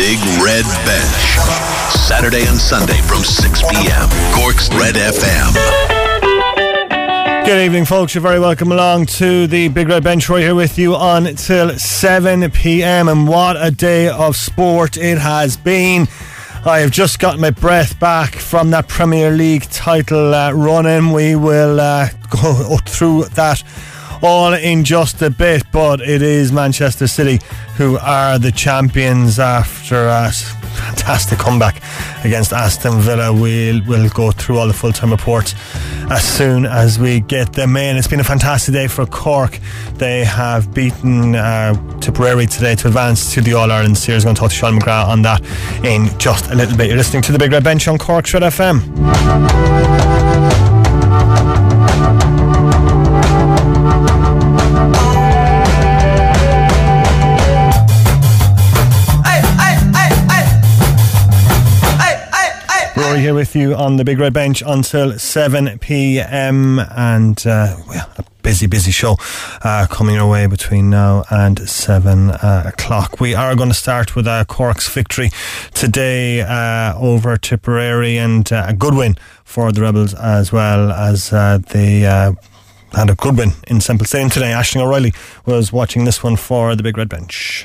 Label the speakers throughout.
Speaker 1: Big Red Bench. Saturday and Sunday from 6 p.m. Cork's Red FM.
Speaker 2: Good evening, folks. You're very welcome along to the Big Red Bench. Roy here with you on till 7 p.m. And what a day of sport it has been. I have just got my breath back from that Premier League title uh, running. We will uh, go through that all in just a bit, but it is Manchester City who are the champions after a fantastic comeback against Aston Villa. We'll, we'll go through all the full time reports as soon as we get them in. It's been a fantastic day for Cork. They have beaten uh, Tipperary today to advance to the All Ireland Series. Going to talk to Sean McGrath on that in just a little bit. You're listening to the Big Red Bench on Cork's Red FM. Here with you on the Big Red Bench until 7 p.m. And uh, well, a busy, busy show uh, coming your way between now and 7 uh, o'clock. We are going to start with uh, Cork's victory today uh, over Tipperary and uh, a good win for the Rebels as well as uh, had a good win in Semple Stadium today. Ashling O'Reilly was watching this one for the Big Red Bench.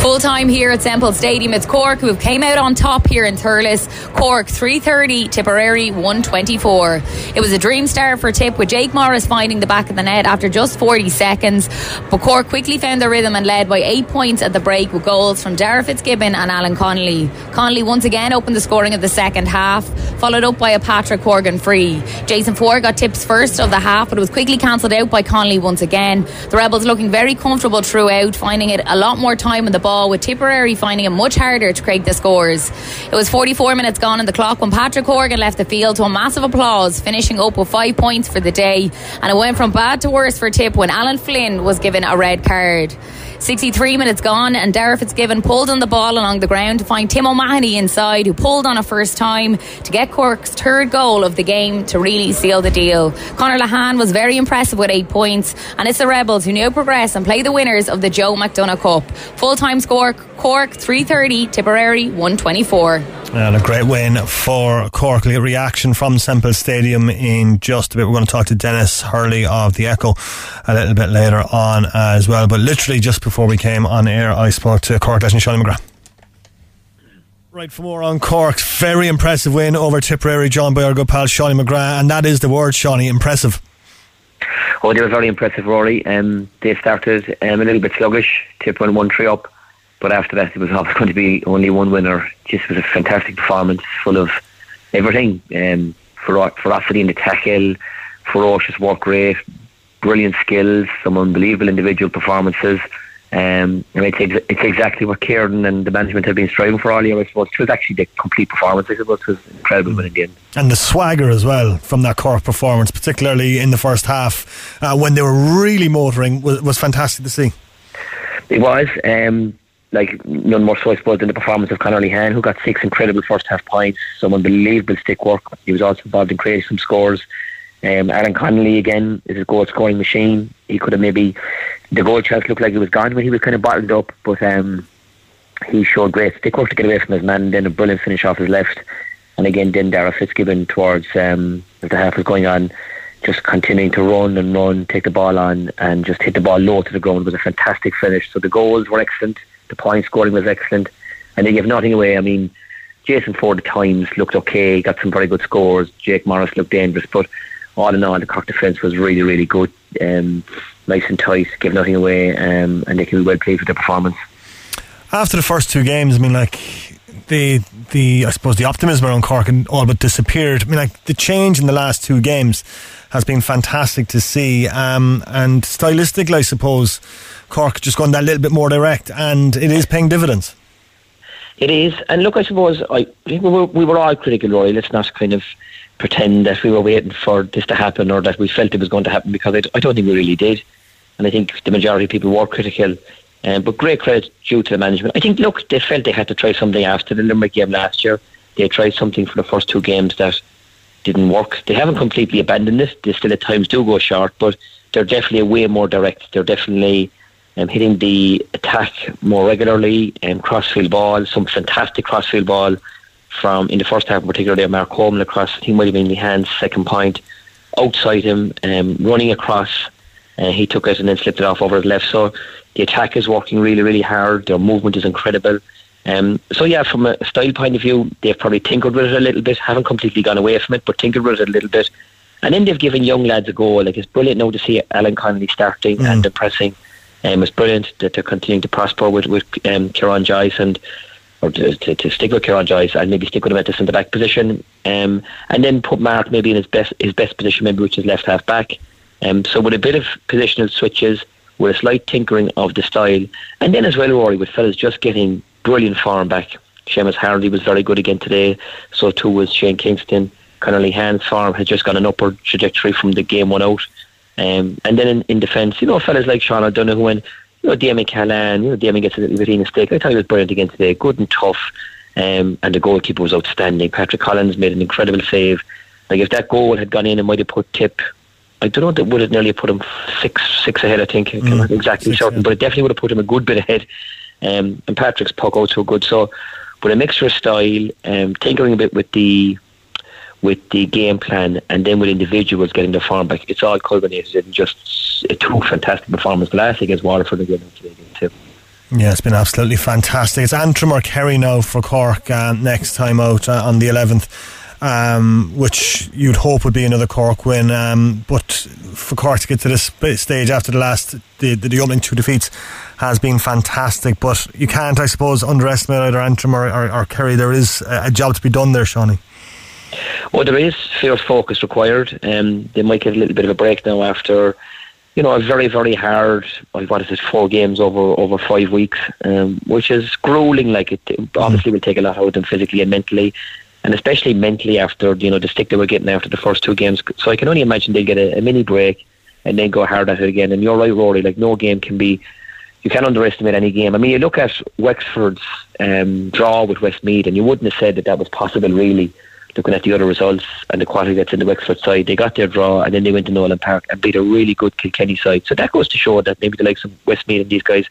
Speaker 3: Full time here at Semple Stadium. It's Cork who came out on top here in Thurles. Cork 330, Tipperary 124. It was a dream start for Tip with Jake Morris finding the back of the net after just 40 seconds. But Cork quickly found their rhythm and led by eight points at the break with goals from Darragh Fitzgibbon and Alan Connolly. Connolly once again opened the scoring of the second half, followed up by a Patrick Horgan free. Jason Forde got Tip's first of the half, but it was quickly cancelled out by Connolly once again. The Rebels looking very comfortable throughout, finding it a lot more time in the ball, with Tipperary finding it much harder to create the scores. It was 44 minutes gone on the clock when Patrick Horgan left the field to a massive applause, finishing up with five points for the day. And it went from bad to worse for Tip when Alan Flynn was given a red card. 63 minutes gone, and Darragh Fitzgibbon pulled on the ball along the ground to find Tim O'Mahony inside, who pulled on a first time to get Cork's third goal of the game to really seal the deal. Conor Lehane was very impressive with eight points, and it's the Rebels who now progress and play the winners of the Joe McDonagh Cup. Full time score Cork 330, Tipperary 124.
Speaker 2: And a great win for Cork. A reaction from Semple Stadium in just a bit. We're going to talk to Denis Hurley of the Echo a little bit later on as well. But literally just before we came on air, I spoke to Cork legend Sean McGrath. Right, for more on Cork's very impressive win over Tipperary, John by our good pal Seanie McGrath, and that is the word, Seanie, impressive.
Speaker 4: Oh, they were very impressive, Rory. Um, they started um, a little bit sluggish, Tip went 1 3 up, but after that, it was always going to be only one winner. Just was a fantastic performance, full of everything um, ferocity in the tackle, ferocious work rate, brilliant skills, some unbelievable individual performances. Um, mean, it's, ex- it's exactly what Kieran and the management have been striving for all year, I suppose. It was actually the complete performance, I suppose. It was incredible win in the end.
Speaker 2: And the swagger as well from that Cork performance, particularly in the first half, uh, when they were really motoring, was, was fantastic to see.
Speaker 4: It was. Um, like none more so, I suppose, than the performance of Conor Lehane, who got six incredible first half points, some unbelievable stick work. He was also involved in creating some scores. Um, Aaron Connolly again is a goal scoring machine. He could have maybe the goal chance looked like it was gone when he was kind of bottled up, but um, he showed great stick work to get away from his man, and then a brilliant finish off his left. And again, then Darragh Fitzgibbon towards um, as the half was going on, just continuing to run and run, take the ball on, and just hit the ball low to the ground was a fantastic finish. So the goals were excellent, the point scoring was excellent, and they gave nothing away. I mean, Jason Forde at times looked okay, got some very good scores. Jake Morris looked dangerous, but all in all, the Cork defence was really, really good. Um, nice and tight, give nothing away, um, and they can be well pleased with their performance.
Speaker 2: After the first two games, I mean, like the the I suppose the optimism around Cork and all but disappeared. I mean, like the change in the last two games has been fantastic to see, um, and stylistically, I suppose Cork just gone that little bit more direct, and it is paying dividends.
Speaker 4: It is, and look, I suppose I we were, we were all critical, Roy. Let's not kind of pretend that we were waiting for this to happen or that we felt it was going to happen because I, I don't think we really did. And I think the majority of people were critical. Um, but great credit due to the management. I think, look, they felt they had to try something after the Limerick game last year. They tried something for the first two games that didn't work. They haven't completely abandoned it. They still at times do go short, but they're definitely way more direct. They're definitely um, hitting the attack more regularly, and um, crossfield ball, some fantastic crossfield ball from in the first half particularly Mark Coleman across, I think might have been Lehane's second point, outside him, um, running across, and he took it and then slipped it off over his left. So the attack is working really, really hard. Their movement is incredible. Um, so yeah, from a style point of view, they've probably tinkered with it a little bit. Haven't completely gone away from it, but tinkered with it a little bit. And then they've given young lads a go. Like it's brilliant now to see Alan Connolly starting mm. and impressing. Um, it's brilliant that they're continuing to prosper with with um, Kieran Joyce and or to, to, to, stick with Kieran Joyce and maybe stick with him at the centre back position, um, and then put Mark maybe in his best his best position, maybe which is left half back. Um, so with a bit of positional switches, with a slight tinkering of the style, and then as well, Rory, with fellas just getting brilliant form back. Seamus Harnedy was very good again today. So too was Shane Kingston. Conor Lehane's form has just got an upward trajectory from the game one out. Um, and then in, in defence, you know, fellas like Sean O'Donoghue and you know, Damien Cahalane, you know, Damien gets a little bit of a mistake. I thought he was brilliant again today, good and tough. Um, and the goalkeeper was outstanding. Patrick Collins made an incredible save. Like if that goal had gone in, it might have put Tip. I don't know that would have nearly put him six six ahead. I think mm, I'm not exactly certain, but it definitely would have put him a good bit ahead. Um, and Patrick's puck out so good. So, with a mixture of style, um, tinkering a bit with the with the game plan, and then with individuals getting the form back, it's all culminated in just two fantastic performances The last against Waterford again today too.
Speaker 2: Yeah, it's been absolutely fantastic. It's Antrim or Kerry now for Cork uh, next time out uh, on the 11th um, which you'd hope would be another Cork win. Um, but for Cork to get to this stage after the last, the, the, the opening two defeats has been fantastic. But you can't, I suppose, underestimate either Antrim or, or, or Kerry. There is a job to be done there, Seanie.
Speaker 4: Well, there is fierce focus required. Um, they might get a little bit of a break now after, you know, a very, very hard. What is it? Four games over over five weeks, um, which is grueling. Like it obviously mm. will take a lot out of them physically and mentally and especially mentally after you know the stick they were getting after the first two games. So I can only imagine they'll get a, a mini break and then go hard at it again. And you're right, Rory. Like no game can be. You can't underestimate any game. I mean, you look at Wexford's um, draw with Westmeath, and you wouldn't have said that that was possible, really. Looking at the other results and the quality that's in the Wexford side, they got their draw and then they went to Nolan Park and beat a really good Kilkenny side. So that goes to show that maybe the likes of Westmeath and these guys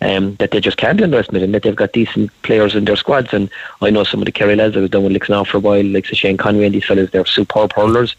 Speaker 4: um, that they just can't be underestimated and that they've got decent players in their squads. And I know some of the Kerry lads that have done with Lixnaw for a while, like Shane Conway and these fellas, they're superb hurlers.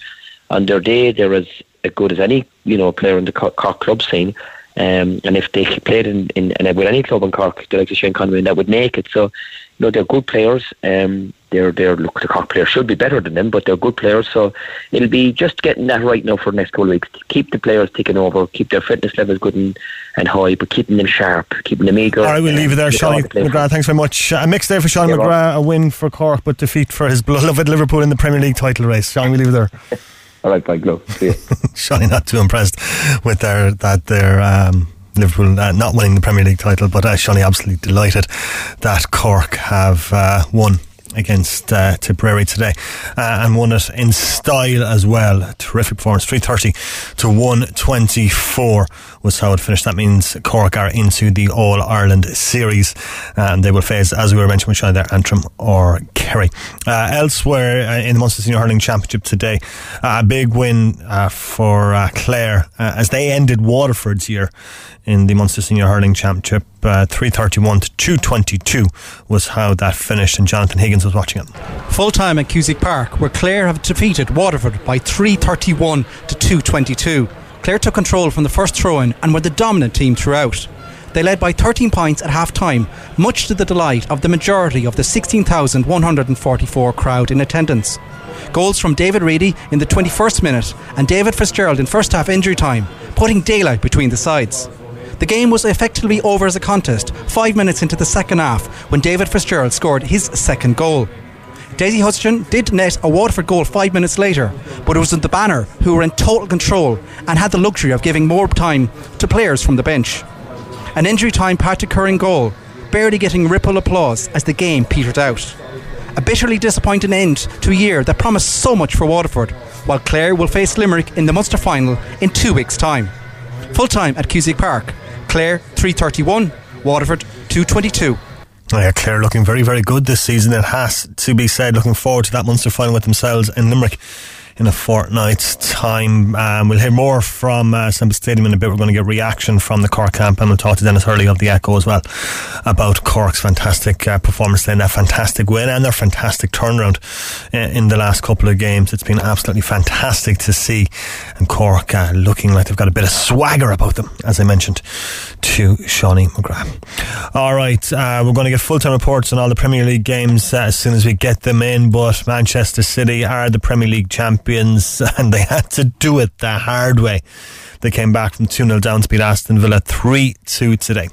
Speaker 4: On their day, they're as good as any you know player in the Cork club scene. Um, and if they played in, in, in with any club in Cork, the likes of Shane Conway, and that would make it. So, you know, they're good players. Um, they're they're look the Cork players should be better than them, but they're good players. So it'll be just getting that right now for the next couple of weeks. Keep the players ticking over, keep their fitness levels good and, and high, but keeping them sharp, keeping them eager.
Speaker 2: All right, we'll leave it there, Sean McGrath. Thanks very much. A mix there for Sean yeah, McGrath, a win for Cork, but defeat for his beloved Liverpool in the Premier League title race. Sean, we'll leave it there.
Speaker 4: All right, bye, you.
Speaker 2: Sean, not too impressed with their that their. Um, Liverpool uh, not winning the Premier League title, but uh, Seanie absolutely delighted that Cork have uh, won against uh, Tipperary today uh, and won it in style as well. Terrific performance. 330 to 124 was how it finished. That means Cork are into the All Ireland series and they will face, as we were mentioning with Sean there, Antrim or Kerry. Uh, elsewhere uh, in the Munster Senior Hurling Championship today, uh, a big win uh, for Clare as they ended Waterford's year in the Munster Senior Hurling Championship. Uh, 331 to 222 was how that finished, and Jonathan Higgins was watching it.
Speaker 5: Full time at Cusack Park, where Clare have defeated Waterford by 331 to 222. Clare took control from the first throw in and were the dominant team throughout. They led by 13 points at half time, much to the delight of the majority of the 16,144 crowd in attendance. Goals from David Reidy in the 21st minute and David Fitzgerald in first half injury time, putting daylight between the sides. The game was effectively over as a contest five minutes into the second half when David Fitzgerald scored his second goal. Dessie Hutchinson did net a Waterford goal five minutes later, but it was the Banner who were in total control and had the luxury of giving more time to players from the bench. An injury time Patrick Curran goal, barely getting ripple applause as the game petered out. A bitterly disappointing end to a year that promised so much for Waterford, while Clare will face Limerick in the Munster final in two weeks' time. Full time at Cusack Park. Clare 331, Waterford 222.
Speaker 2: Yeah, Clare looking very, very good this season. It has to be said. Looking forward to that Munster final with themselves in Limerick in a fortnight's time. Um, we'll hear more from uh, Stadium in a bit. We're going to get reaction from the Cork camp and we'll talk to Denis Hurley of the Echo as well about Cork's fantastic uh, performance then, their fantastic win and their fantastic turnaround uh, in the last couple of games. It's been absolutely fantastic to see and Cork uh, looking like they've got a bit of swagger about them, as I mentioned to Seanie McGrath. All right, uh, we're going to get full time reports on all the Premier League games uh, as soon as we get them in, but Manchester City are the Premier League champions and they had to do it the hard way. They came back from 2 0 down to beat Aston Villa 3 2 today.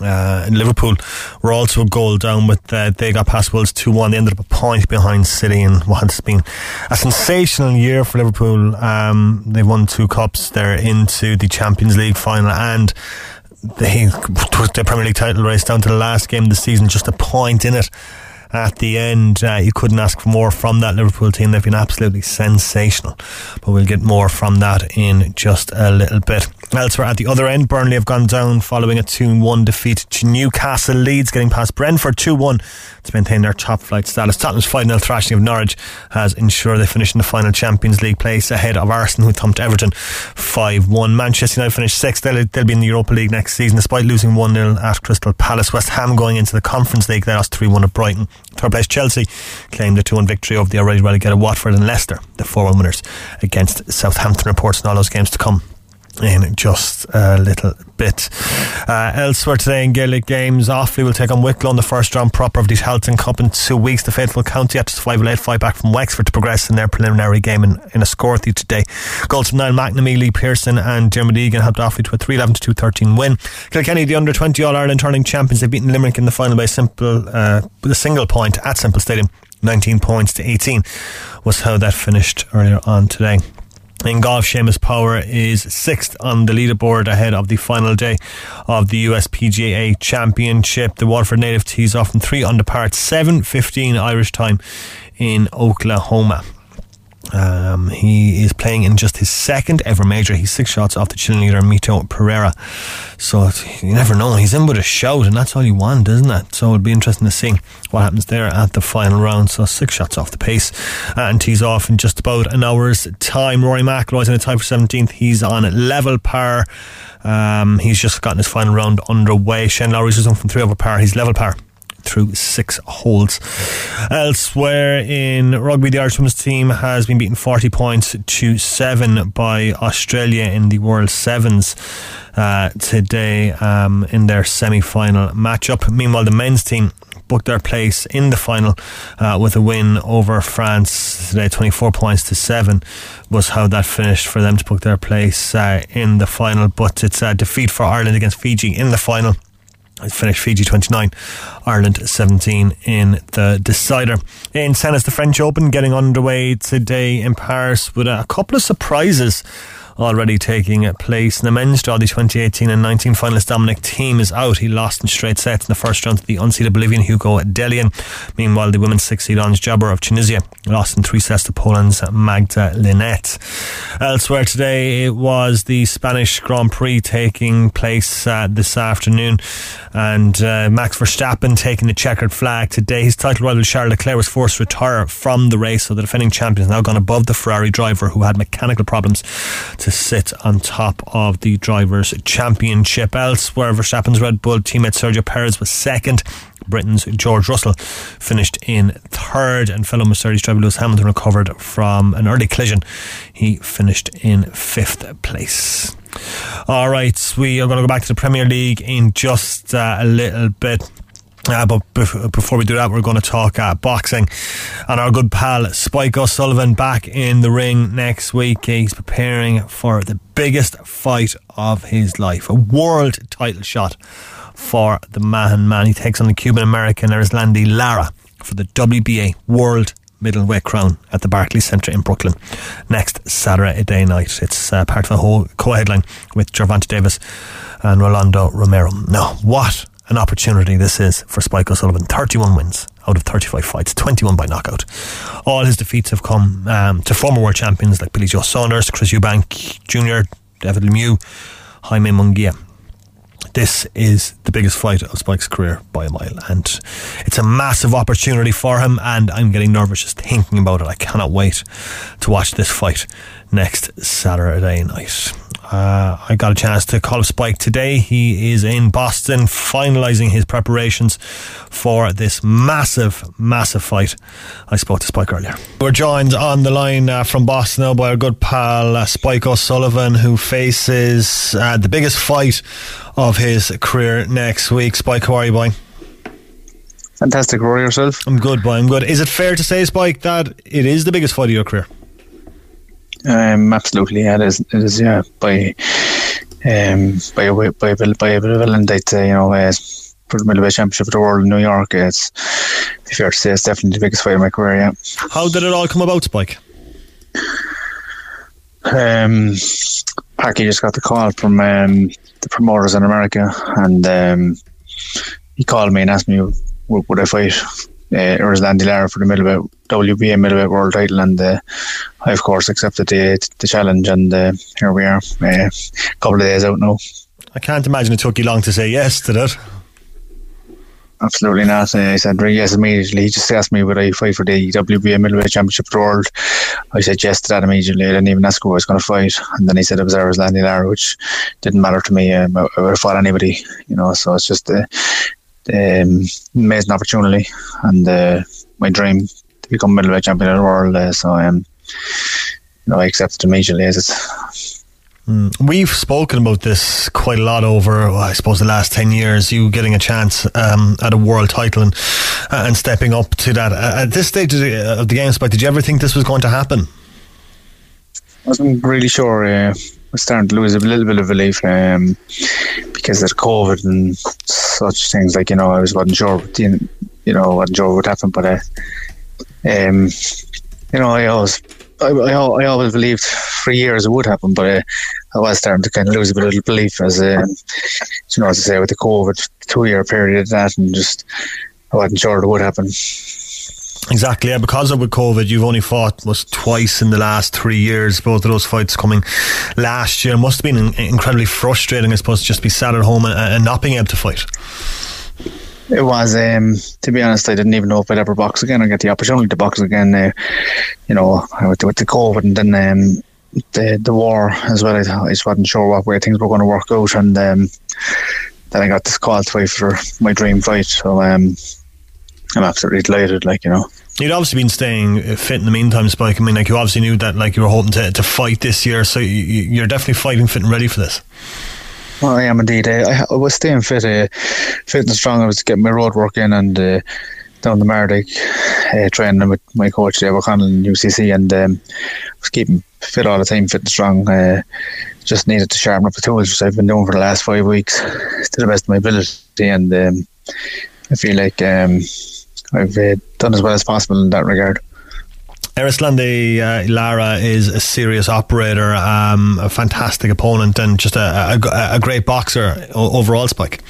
Speaker 2: Uh, in Liverpool were also a goal down, but uh, they got past Wolves 2 1. They ended up a point behind City in what has been a sensational year for Liverpool. Um, they won two cups. They're into the Champions League final and they took the Premier League title race down to the last game of the season, just a point in it at the end. Uh, you couldn't ask for more from that Liverpool team. They've been absolutely sensational. But we'll get more from that in just a little bit. Elsewhere at the other end, Burnley have gone down following a 2 1 defeat to Newcastle Leeds, getting past Brentford 2 1 to maintain their top flight status. Tottenham's 5 0 thrashing of Norwich has ensured they finish in the final Champions League place ahead of Arsenal, who thumped Everton 5 1. Manchester United finished sixth. They'll, they'll be in the Europa League next season despite losing 1 0 at Crystal Palace. West Ham going into the Conference League, they lost 3 1 at Brighton. Third place Chelsea claimed a 2 1 victory over the already relegated Watford and Leicester, the 4 1 winners against Southampton. Reports on all those games to come in just a little bit. Uh, elsewhere today in Gaelic games, Offaly will take on Wicklow in the first round proper of the Tailteann Cup in two weeks. The faithful county after 5 8 fight back from Wexford to progress in their preliminary game in, in Enniscorthy today. Goals from Niall McNamee, Lee Pearson, and Dermot Egan helped Offaly to a 3 11 2 13 win. Kilkenny, the under 20 All Ireland turning champions, they've beaten Limerick in the final by a simple, uh, with a single point at Semple Stadium. 19 points to 18 was how that finished earlier on today. In golf, Seamus Power is sixth on the leaderboard ahead of the final day of the USPGA Championship. The Waterford native tees off from three under par at 7.15 Irish time in Oklahoma. Um, he is playing in just his second ever major. He's six shots off the Chilean leader Mito Pereira. So you never know. He's in with a shout, and that's all you want, isn't it? So it'll be interesting to see what happens there at the final round. So six shots off the pace, and he's off in just about an hour's time. Rory McIlroy's in the tie for 17th. He's on level par. Um, he's just gotten his final round underway. Shane Lowry's just on from three over par. He's level par through six holes. Elsewhere in rugby, the Irish women's team has been beaten 40 points to 7 by Australia in the World Sevens uh, today um, in their semi final matchup. Meanwhile, the men's team booked their place in the final uh, with a win over France today, 24 points to 7 was how that finished for them to book their place uh, in the final. But it's a defeat for Ireland against Fiji in the final. It finished Fiji 29, Ireland 17 in the decider. In tennis, the French Open getting underway today in Paris with a couple of surprises already taking place. In the men's draw, the 2018 and 19 finalist Dominic Thiem is out. He lost in straight sets in the first round to the unseeded Bolivian Hugo Dellien. Meanwhile, the women's six seed Ons Jabeur of Tunisia lost in three sets to Poland's Magda Linette. Elsewhere today, it was the Spanish Grand Prix taking place uh, this afternoon, and uh, Max Verstappen taking the checkered flag today. His title rival Charles Leclerc was forced to retire from the race, so the defending champion has now gone above the Ferrari driver who had mechanical problems to sit on top of the Drivers' Championship. Elsewhere, Verstappen's Red Bull teammate Sergio Perez was second. Britain's George Russell finished in third, and fellow Mercedes driver Lewis Hamilton recovered from an early collision. He finished in fifth place. All right, we are going to go back to the Premier League in just uh, a little bit. Uh, but before we do that, we're going to talk uh, boxing. And our good pal Spike O'Sullivan back in the ring next week. He's preparing for the biggest fight of his life a world title shot for the Mahon man. He takes on the Cuban American Erislandy Lara for the WBA World Middleweight Crown at the Barclays Centre in Brooklyn next Saturday day night. It's uh, part of a whole co headline with Gervonta Davis and Rolando Romero. Now, what an opportunity this is for Spike O'Sullivan. 31 wins out of 35 fights, 21 by knockout. All his defeats have come um, to former world champions like Billy Joe Saunders, Chris Eubank Jr., David Lemieux, Jaime Munguia. this is the biggest fight of Spike's career by a mile, and it's a massive opportunity for him. And I'm getting nervous just thinking about it. I cannot wait to watch this fight next Saturday night. Uh, I got a chance to call up Spike today. He is in Boston finalising his preparations for this massive, massive fight. I spoke to Spike earlier. We're joined on the line uh, from Boston now by our good pal uh, Spike O'Sullivan, who faces uh, the biggest fight of his career next week. Spike, how are you, boy?
Speaker 6: Fantastic. Rory, yourself?
Speaker 2: I'm good, boy. I'm good. Is it fair to say, Spike, that it is the biggest fight of your career?
Speaker 6: Um, absolutely, yeah, it is. It is, yeah, by um, by a by a by a villain that uh, you know uh, for the middleweight championship of the world in New York. It's if you fair to say it's definitely the biggest fight of my career. Yeah.
Speaker 2: How did it all come about, Spike?
Speaker 6: Um, Packy just got the call from um, the promoters in America, and um, he called me and asked me would, would I fight uh, Erislandy Lara for the middleweight WBA middleweight world title, and uh, I of course accepted the the challenge, and uh, here we are, uh, a couple of days out now.
Speaker 2: I can't imagine it took you long to say yes to that.
Speaker 6: Absolutely not. Uh, I said yes immediately. He just asked me would I fight for the WBA middleweight championship of the world. I said yes to that immediately. I didn't even ask who I was going to fight, and then he said it was Erislandy Lara, which didn't matter to me. Um, I would have fought anybody, you know. So it's just uh, um, amazing opportunity and uh, my dream to become middleweight champion of the world. Uh, so um, you know, I accepted immediately as it's.
Speaker 2: Mm. We've spoken about this quite a lot over, well, I suppose, the last ten years. You getting a chance um, at a world title and uh, and stepping up to that. Uh, at this stage of the, of the game, Spike, did you ever think this was going to happen?
Speaker 6: I wasn't really sure. Uh, I was starting to lose a little bit of belief um, because of COVID and such things. Like you know, I was wasn't sure, you know, what would happen. But uh, um, you know, I always, I, I, I, always believed for years it would happen, but uh, I was starting to kind of lose a bit of belief as, uh, you know, as I say, with the COVID two year period of that, and just I wasn't sure it would happen.
Speaker 2: Exactly, yeah. Because of with COVID, you've only fought was twice in the last three years. Both of those fights coming last year. It must have been incredibly frustrating, I suppose, to just be sat at home and, and not being able to fight.
Speaker 6: It was, um, to be honest, I didn't even know if I'd ever box again or get the opportunity to box again. Uh, you know, with, with the COVID and then um, the the war as well. I, I, just wasn't sure what way things were going to work out, and um, then I got this call to fight for my dream fight. So um, I'm absolutely delighted. Like you know.
Speaker 2: You'd obviously been staying fit in the meantime, Spike. I mean, like you obviously knew that, like you were hoping to, to fight this year, so you, are definitely fighting fit and ready for this.
Speaker 6: Well, I am indeed. I, I was staying fit, uh, fit and strong. I was getting my road work in and uh, down the Mardyke, uh, training with my coach Dave O'Connell in UCC, and um, was keeping fit all the time, fit and strong. Uh, just needed to sharpen up the tools, which I've been doing for the last five weeks to the best of my ability, and um, I feel like. Um, I've uh, done as well as possible in that regard.
Speaker 2: Erislandy uh, Lara is a serious operator, um, a fantastic opponent, and just a, a, a great boxer overall, Spike.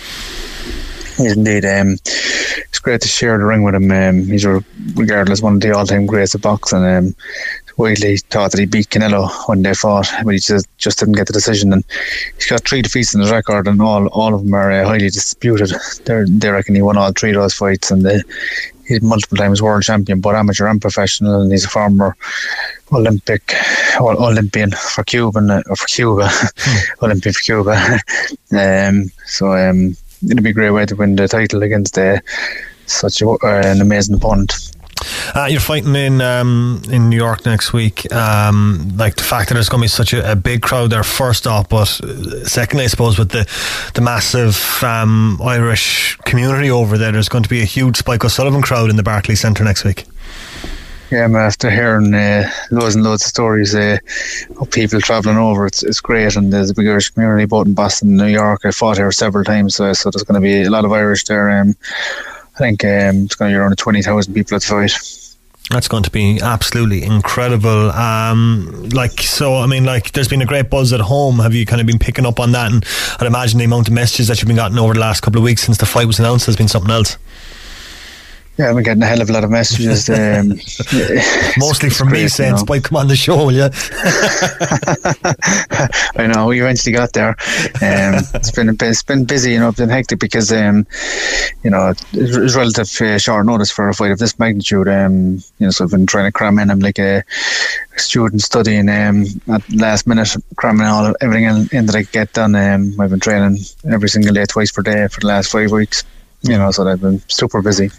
Speaker 6: He's indeed. Um, it's great to share the ring with him. Um, he's regarded as one of the all-time greats of boxing. Um, widely thought that he beat Canelo when they fought, but he just, just didn't get the decision. And he's got three defeats in his record, and all all of them are uh, highly disputed. They're, they reckon he won all three of those fights, and uh, he's multiple times world champion, both amateur and professional, and he's a former Olympic Olympian for Cuba, uh, or for Cuba. Olympian for Cuba. um, so um, it'd be a great way to win the title against uh, such a, uh, an amazing opponent.
Speaker 2: Uh, you're fighting in um, in New York next week. Um, like the fact that there's going to be such a, a, big crowd there, first off, but secondly, I suppose with the the massive um, Irish community over there, there's going to be a huge Spike O'Sullivan crowd in the Barclays Centre next week.
Speaker 6: Yeah, I'm after hearing uh, loads and loads of stories uh, of people travelling over. It's, it's great, and there's a big Irish community both in Boston and New York. I fought here several times, so, so there's going to be a lot of Irish there. Um, think um, it's going to be around 20,000 people at the fight.
Speaker 2: That's going to be absolutely incredible. Um, like, so, I mean, like, there's been a great buzz at home. Have you kind of been picking up on that? And I'd imagine the amount of messages that you've been gotten over the last couple of weeks since the fight was announced has been something else.
Speaker 6: Yeah, I've been getting a hell of a lot of messages. Um,
Speaker 2: Mostly from me saying, you know. Spike, come on the show, will you?
Speaker 6: I know, we eventually got there. Um, it's been it's been busy, you know, it's been hectic because, um, you know, it was relative uh, short notice for a fight of this magnitude. Um, you know, so I've been trying to cram in. I'm like a student studying um, at last minute, cramming all everything in, in that I get done. Um, I've been training every single day, twice per day for the last five weeks you know, so they've been super busy.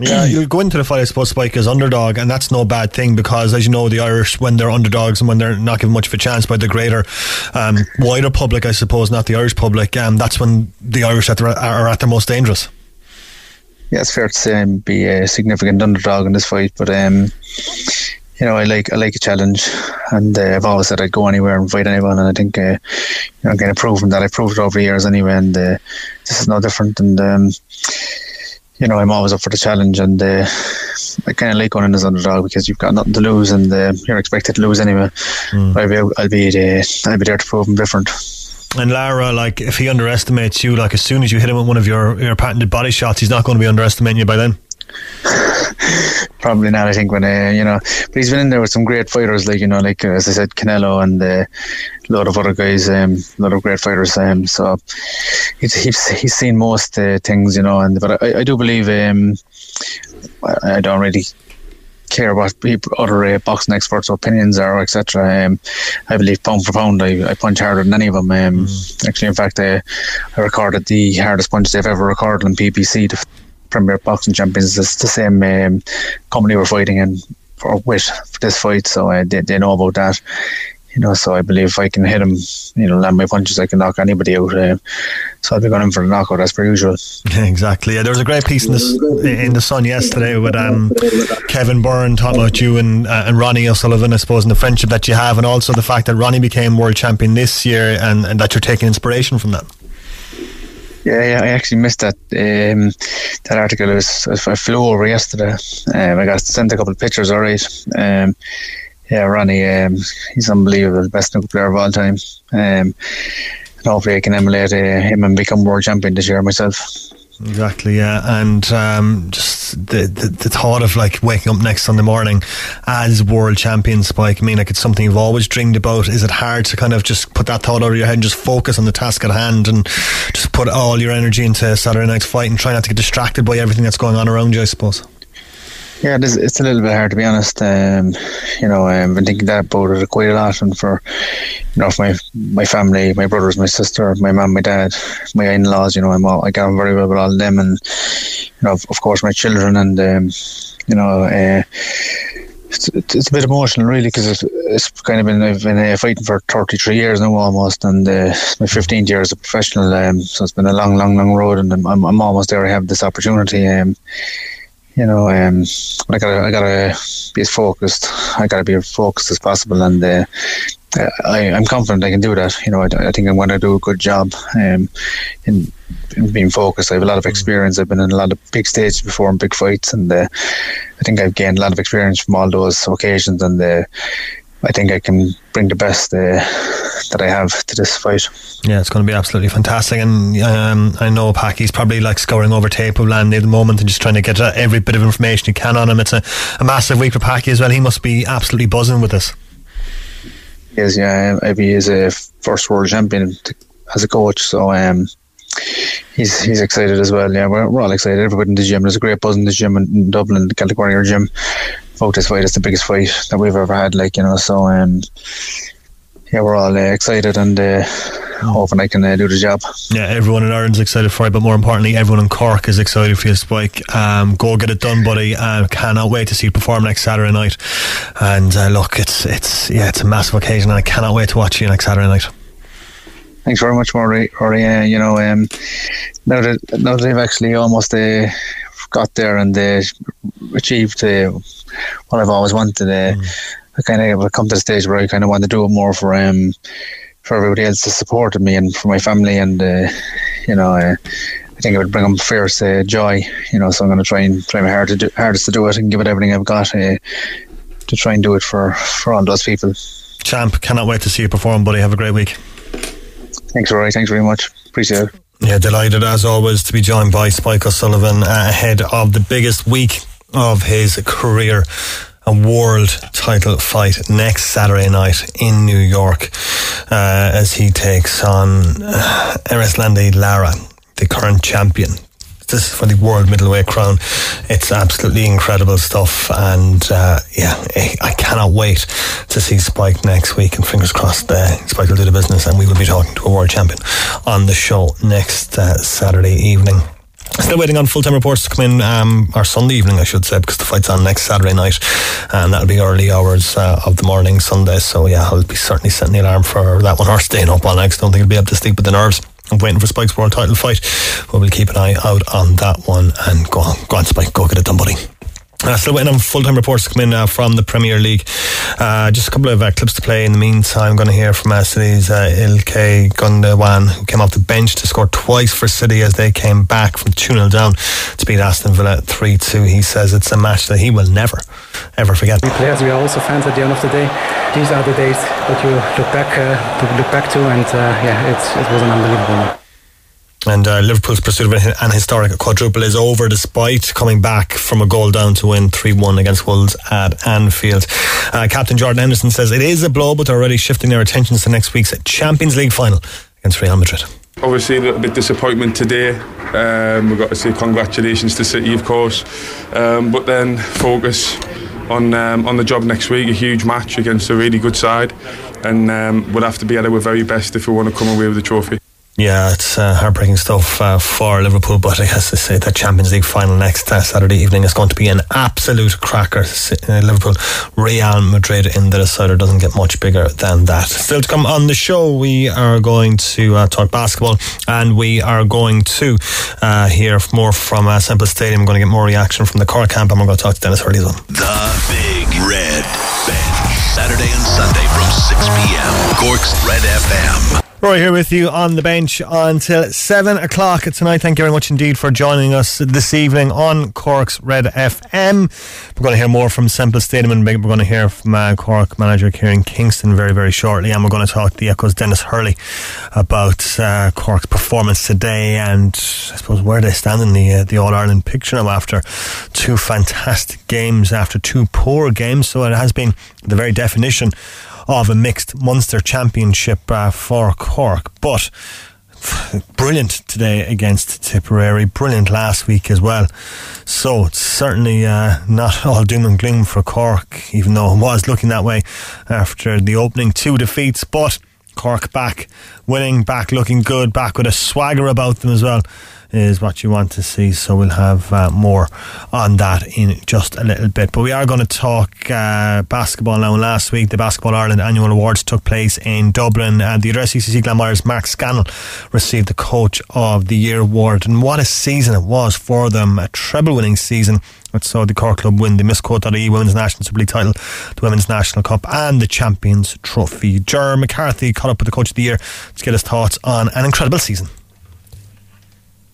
Speaker 2: yeah, you go into the fight, I suppose, Spike as underdog, and that's no bad thing because, as you know, the Irish, when they're underdogs and when they're not given much of a chance by the greater, um, wider public, I suppose, not the Irish public, um, that's when the Irish are at their most dangerous.
Speaker 6: Yeah, it's fair to say I'm be a significant underdog in this fight, but um, you know, I like I like a challenge, and uh, I've always said I'd go anywhere and fight anyone, and I think uh, you know, I'm kind of proven that. I've proved it over the years anyway, and uh, this is no different. And um, you know, I'm always up for the challenge, and uh, I kind of like going in as underdog because you've got nothing to lose, and uh, you're expected to lose anyway. Mm. I'll be I'll be, uh, I'll be there to prove them different.
Speaker 2: And Lara, like if he underestimates you, like as soon as you hit him with one of your, your patented body shots, he's not going to be underestimating you by then.
Speaker 6: Probably not. I think when uh, you know, but he's been in there with some great fighters, like you know, like uh, as I said, Canelo and uh, a lot of other guys, um, a lot of great fighters. Um, so he's he's, he's seen most uh, things, you know. And but I, I do believe um, I don't really care what people, other uh, boxing experts' opinions are, etc. Um, I believe pound for pound, I, I punch harder than any of them. Um, mm. Actually, in fact, I, I recorded the hardest punch they've ever recorded on PBC. Premier Boxing Champions. It's the same um, company we're fighting in for with this fight, so uh, they they know about that. You know, so I believe if I can hit him, you know, land my punches, I can knock anybody out. Uh, so I'll be going in for the knockout as per usual.
Speaker 2: exactly. Yeah, there was a great piece in the in the Sun yesterday with um, Kevin Byrne talking about you and uh, and Ronnie O'Sullivan, I suppose, and the friendship that you have, and also the fact that Ronnie became world champion this year, and, and that you're taking inspiration from that.
Speaker 6: Yeah, yeah, I actually missed that um, that article. It was, I flew over yesterday. Um, I got sent a couple of pictures. All right. Um, yeah, Ronnie, um, he's unbelievable, best snooker player of all time. Um, and hopefully, I can emulate uh, him and become world champion this year myself.
Speaker 2: Exactly, yeah, and um, just the, the, the thought of like waking up next Sunday morning as world champion, Spike. I mean, like it's something you've always dreamed about. Is it hard to kind of just put that thought out of your head and just focus on the task at hand and just put all your energy into Saturday night's fight and try not to get distracted by everything that's going on around you? I suppose.
Speaker 6: Yeah, it is, it's a little bit hard to be honest. Um, you know, I've been thinking that about it quite a lot, and for you know, for my my family, my brothers, my sister, my mum, my dad, my in-laws. You know, I'm all, I get on very well with all of them, and you know, of, of course, my children, and um, you know. Uh, it's, it's a bit emotional, really, because it's, it's, kind of been I've been uh, fighting for 33 years now almost, and uh, my 15th year as a professional. Um, so it's been a long, long, long road, and I'm, I'm, I'm almost there. I have this opportunity. Um, you know, um, I gotta, I gotta be as focused. I gotta be as focused as possible, and uh, I, am confident I can do that. You know, I, I think I'm going to do a good job um, in, in, being focused. I have a lot of experience. I've been in a lot of big stages before in big fights, and uh, I think I've gained a lot of experience from all those occasions. And uh, I think I can bring the best uh, that I have to this fight.
Speaker 2: Yeah, it's going to be absolutely fantastic. And um, I know Packy's probably like scouring over tape of Landy at the moment and just trying to get every bit of information he can on him. It's a, a massive week for Packy as well. He must be absolutely buzzing with this.
Speaker 6: Yes, yeah. Ivy is a first world champion as a coach, so um, he's he's excited as well. Yeah, we're, we're all excited. Everybody in the gym. There's a great buzz in the gym in Dublin, the Celtic Warrior gym about this fight. It's the biggest fight that we've ever had. Like you know, so um, yeah, we're all uh, excited and. Uh, hoping I can uh, do the job.
Speaker 2: Yeah, everyone in Ireland's excited for it, but more importantly, everyone in Cork is excited for you, Spike. Um, go get it done, buddy. Uh, cannot wait to see you perform next Saturday night. And uh, look, it's it's yeah, it's a massive occasion, and I cannot wait to watch you next Saturday night.
Speaker 6: Thanks very much, Rory. Rory, uh, you know, um, now that now that they've actually almost uh, got there and uh, achieved uh, what I've always wanted. Uh, mm. I kind of come to the stage where I kind of want to do it more for um, for everybody else to support me and for my family, and uh, you know, uh, I think it would bring them fierce uh, joy. You know, so I'm going to try and try my hard to do, hardest to do it and give it everything I've got uh, to try and do it for for all those people.
Speaker 2: Champ, cannot wait to see you perform, buddy. Have a great week.
Speaker 6: Thanks, Rory. Thanks very much. Appreciate it.
Speaker 2: Yeah, delighted as always to be joined by Spike O'Sullivan uh, ahead of the biggest week of his career. A world title fight next Saturday night in New York uh, as he takes on uh, Erislandy Lara, the current champion this is for the world middleweight crown. It's absolutely incredible stuff, and uh, yeah, I cannot wait to see Spike next week. And fingers crossed, uh, Spike will do the business, and we will be talking to a world champion on the show next uh, Saturday evening. Still waiting on full time reports to come in, um, or Sunday evening, I should say, because the fight's on next Saturday night, and that'll be early hours uh, of the morning Sunday. So, yeah, I'll be certainly setting the alarm for that one or staying up all night. Don't think I'll be able to sleep with the nerves. I'm waiting for Spike's world title fight, but we'll keep an eye out on that one and go on, go on, Spike, go get it done, buddy. Uh, still waiting on full-time reports to come in uh, from the Premier League. Uh, just a couple of uh, clips to play in the meantime. I'm going to hear from uh, City's uh, Ilkay Gundogan, who came off the bench to score twice for City as they came back from 2-0 down to beat Aston Villa 3-2. He says it's a match that he will never, ever forget.
Speaker 7: We players, we are also fans at the end of the day. These are the days that you look back, to look back to, and yeah, it was an unbelievable one.
Speaker 2: And uh, Liverpool's pursuit of an historic quadruple is over despite coming back from a goal down to win 3 1 against Wolves at Anfield. Uh, Captain Jordan Henderson says it is a blow, but they're already shifting their attentions to next week's Champions League final against Real Madrid.
Speaker 8: Obviously, a little bit disappointment today. Um, we've got to say congratulations to City, of course, um, but then focus on um, on the job next week. A huge match against a really good side, and um, we'll have to be at our very best if we want to come away with the trophy.
Speaker 2: Yeah, it's uh, heartbreaking stuff uh, for Liverpool, but I guess to say that Champions League final next uh, Saturday evening is going to be an absolute cracker. Uh, Liverpool, Real Madrid in the decider doesn't get much bigger than that. Still to come on the show, we are going to uh, talk basketball and we are going to uh, hear more from uh, Stadium. We're going to get more reaction from the Cork camp and we're going to talk to Denis Hurley as well.
Speaker 1: The Big Red Bench, Saturday and Sunday from 6 p.m. Cork's Red FM.
Speaker 2: Roy here with you on the bench until 7 o'clock tonight. Thank you very much indeed for joining us this evening on Cork's Red FM. We're going to hear more from Semple Stadium and we're going to hear from uh, Cork manager Kieran Kingston very, very shortly. And we're going to talk to the Echo's Denis Hurley about uh, Cork's performance today and I suppose where they stand in the, uh, the All Ireland picture now after two fantastic games, after two poor games. So it has been the very definition of a mixed Munster Championship uh, for Cork. But brilliant today against Tipperary, brilliant last week as well. So it's certainly uh, not all doom and gloom for Cork, even though it was looking that way after the opening two defeats. But Cork back winning, back looking good, back with a swagger about them as well is what you want to see. So we'll have uh, more on that in just a little bit. But we are going to talk uh, basketball now. Last week, the Basketball Ireland annual awards took place in Dublin, and the address UCC Glanmire's Mark Scannell received the Coach of the Year award. And what a season it was for them! A treble-winning season. That saw the Cork Club win the Miss MissQuote.ie Women's National Super League title, the Women's National Cup, and the Champions Trophy. Ger McCarthy caught up with the Coach of the Year to get his thoughts on an incredible season.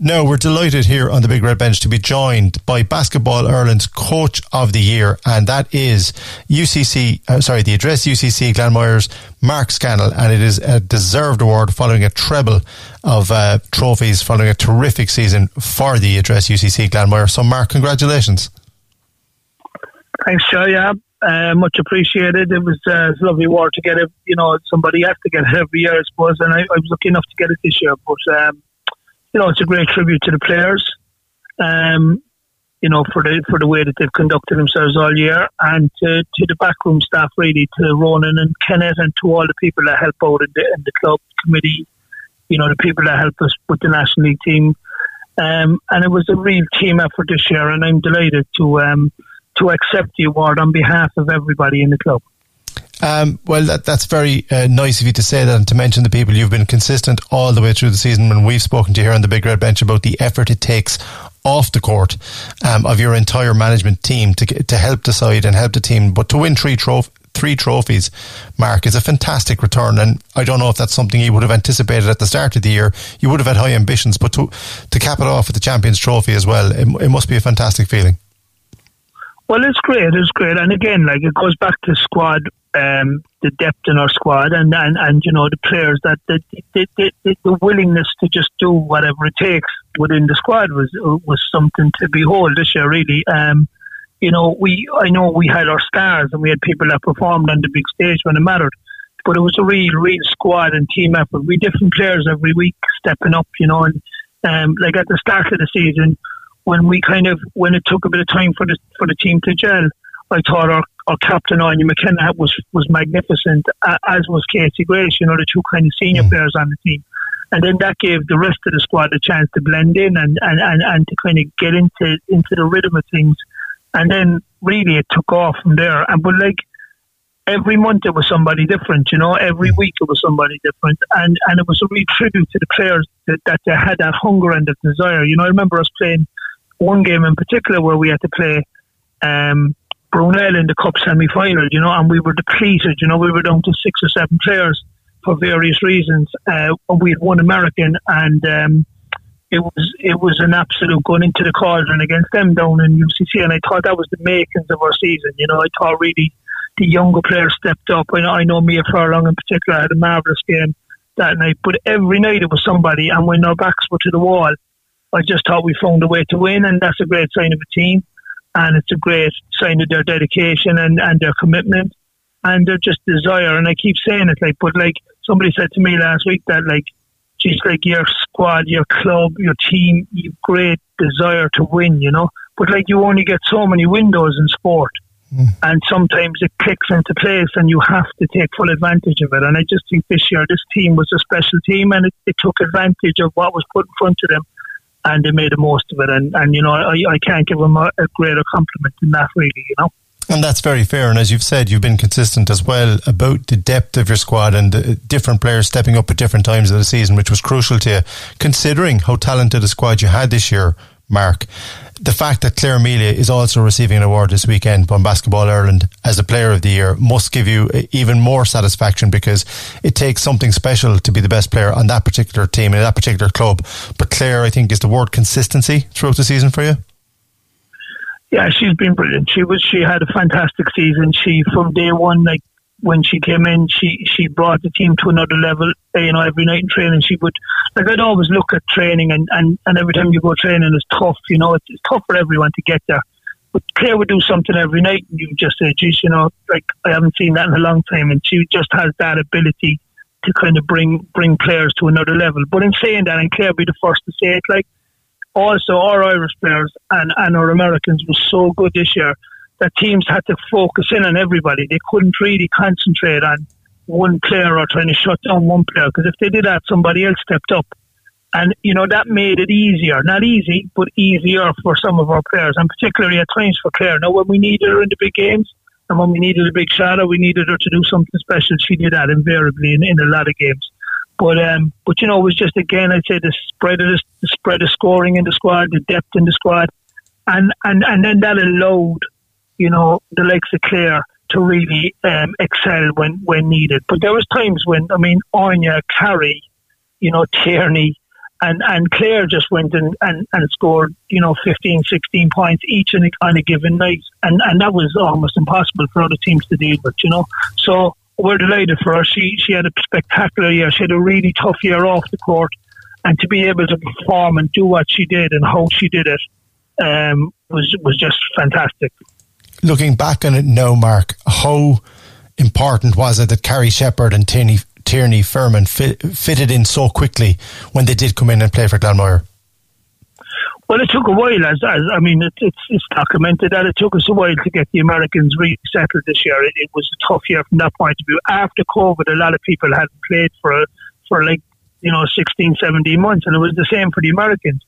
Speaker 9: No, we're delighted here on the Big Red Bench to be joined by Basketball Ireland's Coach of the Year, and that is UCC, uh, sorry, the address UCC Glanmire's Mark Scannell, and it is a deserved award following a treble of uh, trophies following a terrific season for the address UCC Glanmire. So, Mark, congratulations.
Speaker 10: Thanks, Joe. Yeah, uh, much appreciated. It was, uh, a lovely award to get it. You know, somebody has to get it every year, I suppose, and I, I was lucky enough to get it this year. But um, you know, it's a great tribute to the players. Um, you know, for the for the way that they've conducted themselves all year, and to, to the backroom staff, really, to Ronan and Kenneth, and to all the people that help out in the, in the club committee. You know, the people that help us with the national league team, um, and it was a real team effort this year, and I'm delighted to um, to accept the award on behalf of everybody in the club.
Speaker 9: Um, well, that, that's very uh, nice of you to say that and to mention the people. You've been consistent all the way through the season when we've spoken to you here on the Big Red Bench about the effort it takes off the court um, of your entire management team to to help decide and help the team. But to win three trophies. Three trophies, Mark, is a fantastic return, and I don't know if that's something you would have anticipated at the start of the year. You would have had high ambitions, but to to cap it off with the Champions Trophy as well, it, it must be a fantastic feeling.
Speaker 10: Well, it's great. It's great, and again, like it goes back to squad um, the depth in our squad and, and, and you know the players that the, the, the, the, willingness to just do whatever it takes within the squad was was something to behold this year really. Um, you know we I know we had our stars and we had people that performed on the big stage when it mattered but it was a real real squad and team effort. We different players every week stepping up you know and um, like at the start of the season when we kind of when it took a bit of time for the for the team to gel I thought our, our captain Áine McKenna was was magnificent, as was Casey Grace. You know, the two kind of senior mm. players on the team, and then that gave the rest of the squad a chance to blend in and, and, and, and to kind of get into into the rhythm of things. And then really it took off from there. And but like every month it was somebody different, you know, every week it was somebody different. And and it was a real tribute to the players that, that they had that hunger and that desire. You know, I remember us playing one game in particular where we had to play um, Brunell in the cup semi final, you know, and we were depleted, you know, we were down to six or seven players for various reasons. Uh, we had one American and um, it was it was an absolute going into the cauldron against them down in UCC and I thought that was the makings of our season, you know, I thought really the younger players stepped up. I know, I know Mia Furlong in particular had a marvellous game that night, but every night it was somebody and when our backs were to the wall, I just thought we found a way to win and that's a great sign of a team and it's a great sign of their dedication and, and their commitment and their just desire. And I keep saying it, like, but like somebody said to me last week that like, just like your squad, your club, your team, you've great desire to win, you know. But like you only get so many windows in sport. Mm. And sometimes it clicks into place and you have to take full advantage of it. And I just think this year this team was a special team and it, it took advantage of what was put in front of them and they made the most of it. And, and you know, I, I can't give them a, a greater compliment than that, really, you know.
Speaker 9: And that's very fair. And as you've said, you've been consistent as well about the depth of your squad and the different players stepping up at different times of the season, which was crucial to you, considering how talented a squad you had this year, Mark the fact that Claire Melia is also receiving an award this weekend on Basketball Ireland as a Player of the Year must give you even more satisfaction because it takes something special to be the best player on that particular team in that particular club. But Claire, I think, is the word consistency throughout the season for you.
Speaker 10: Yeah, she's been brilliant. She was. She had a fantastic season. She from day one, like when she came in, she she brought the team to another level. Uh, you know, every night in training, she would like I'd always look at training, and and and every time you go training, it's tough. You know, it's, it's tough for everyone to get there. But Claire would do something every night, and you just say, "Geez, you know, like I haven't seen that in a long time." And she just has that ability to kind of bring bring players to another level. But in saying that, and Claire be the first to say it, like also our Irish players and and our Americans were so good this year that teams had to focus in on everybody. They couldn't really concentrate on one player or trying to shut down one player because if they did that, somebody else stepped up. And, you know, that made it easier. Not easy, but easier for some of our players, and particularly at times for Claire. Now, when we needed her in the big games, and when we needed a big shot, we needed her to do something special, she did that invariably in, in a lot of games. But um, but you know, it was just again, I'd say the spread of the, the spread of scoring in the squad, the depth in the squad, and and and then that allowed you know, the likes of Claire to really um, excel when, when needed. But there was times when, I mean, Anya, Carrie, you know, Tierney, and, and Claire just went and, and, and scored, you know, 15, 16 points each in a, on a given night. And, and that was almost impossible for other teams to deal with, you know. So we're delighted for her. She, she had a spectacular year. She had a really tough year off the court. And to be able to perform and do what she did and how she did it um, was, was just fantastic
Speaker 9: looking back on it now, Mark, how important was it that Carrie Shepherd and Tierney, Tierney Pfirman fit, fitted in so quickly when they did come in and play for Glanmire?
Speaker 10: Well, it took a while, as, as I mean, it, it's, it's documented that it took us a while to get the Americans resettled this year. It, it, was a tough year from that point of view. After COVID, a lot of people hadn't played for for like you know 16, 17 months, and it was the same for the Americans.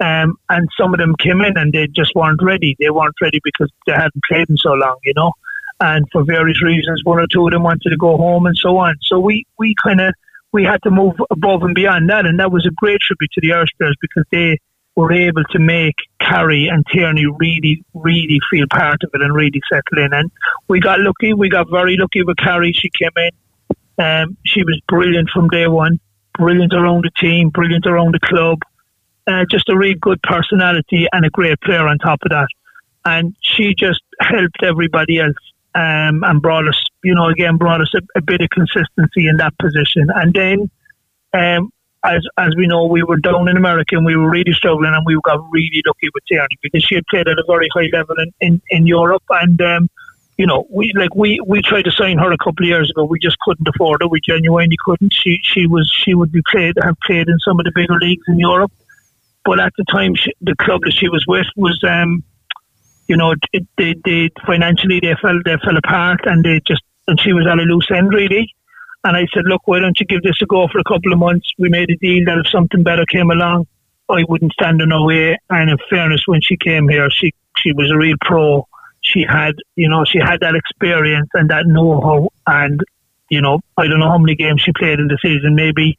Speaker 10: Um, and some of them came in and they just weren't ready. They weren't ready because they hadn't played in so long, you know. And for various reasons, one or two of them wanted to go home and so on. So we, we kind of we had to move above and beyond that, and that was a great tribute to the Irish players because they were able to make Carrie and Tierney really, really feel part of it and really settle in. And we got lucky. We got very lucky with Carrie. She came in. Um, she was brilliant from day one. Brilliant around the team. Brilliant around the club uh, just a really good personality and a great player on top of that. And she just helped everybody else um, and brought us, you know, again brought us a, a, bit of consistency in that position. And then, um, as as we know, we were down in America and we were really struggling, and we got really lucky with Tierney because she had played at a very high level in in, in Europe, and um, you know, we like we we tried to sign her a couple of years ago. We just couldn't afford it. We genuinely couldn't. She she was she would be played have played in some of the bigger leagues in Europe, but at the time she, the club that she was with was um you know, it, they, they financially they fell they fell apart, and they just and she was at a loose end really. And I said, look, why don't you give this a go for a couple of months? We made a deal that if something better came along, I wouldn't stand in her way. And in fairness, when she came here, she she was a real pro. She had, you know, she had that experience and that know-how. And you know, I don't know how many games she played in the season, maybe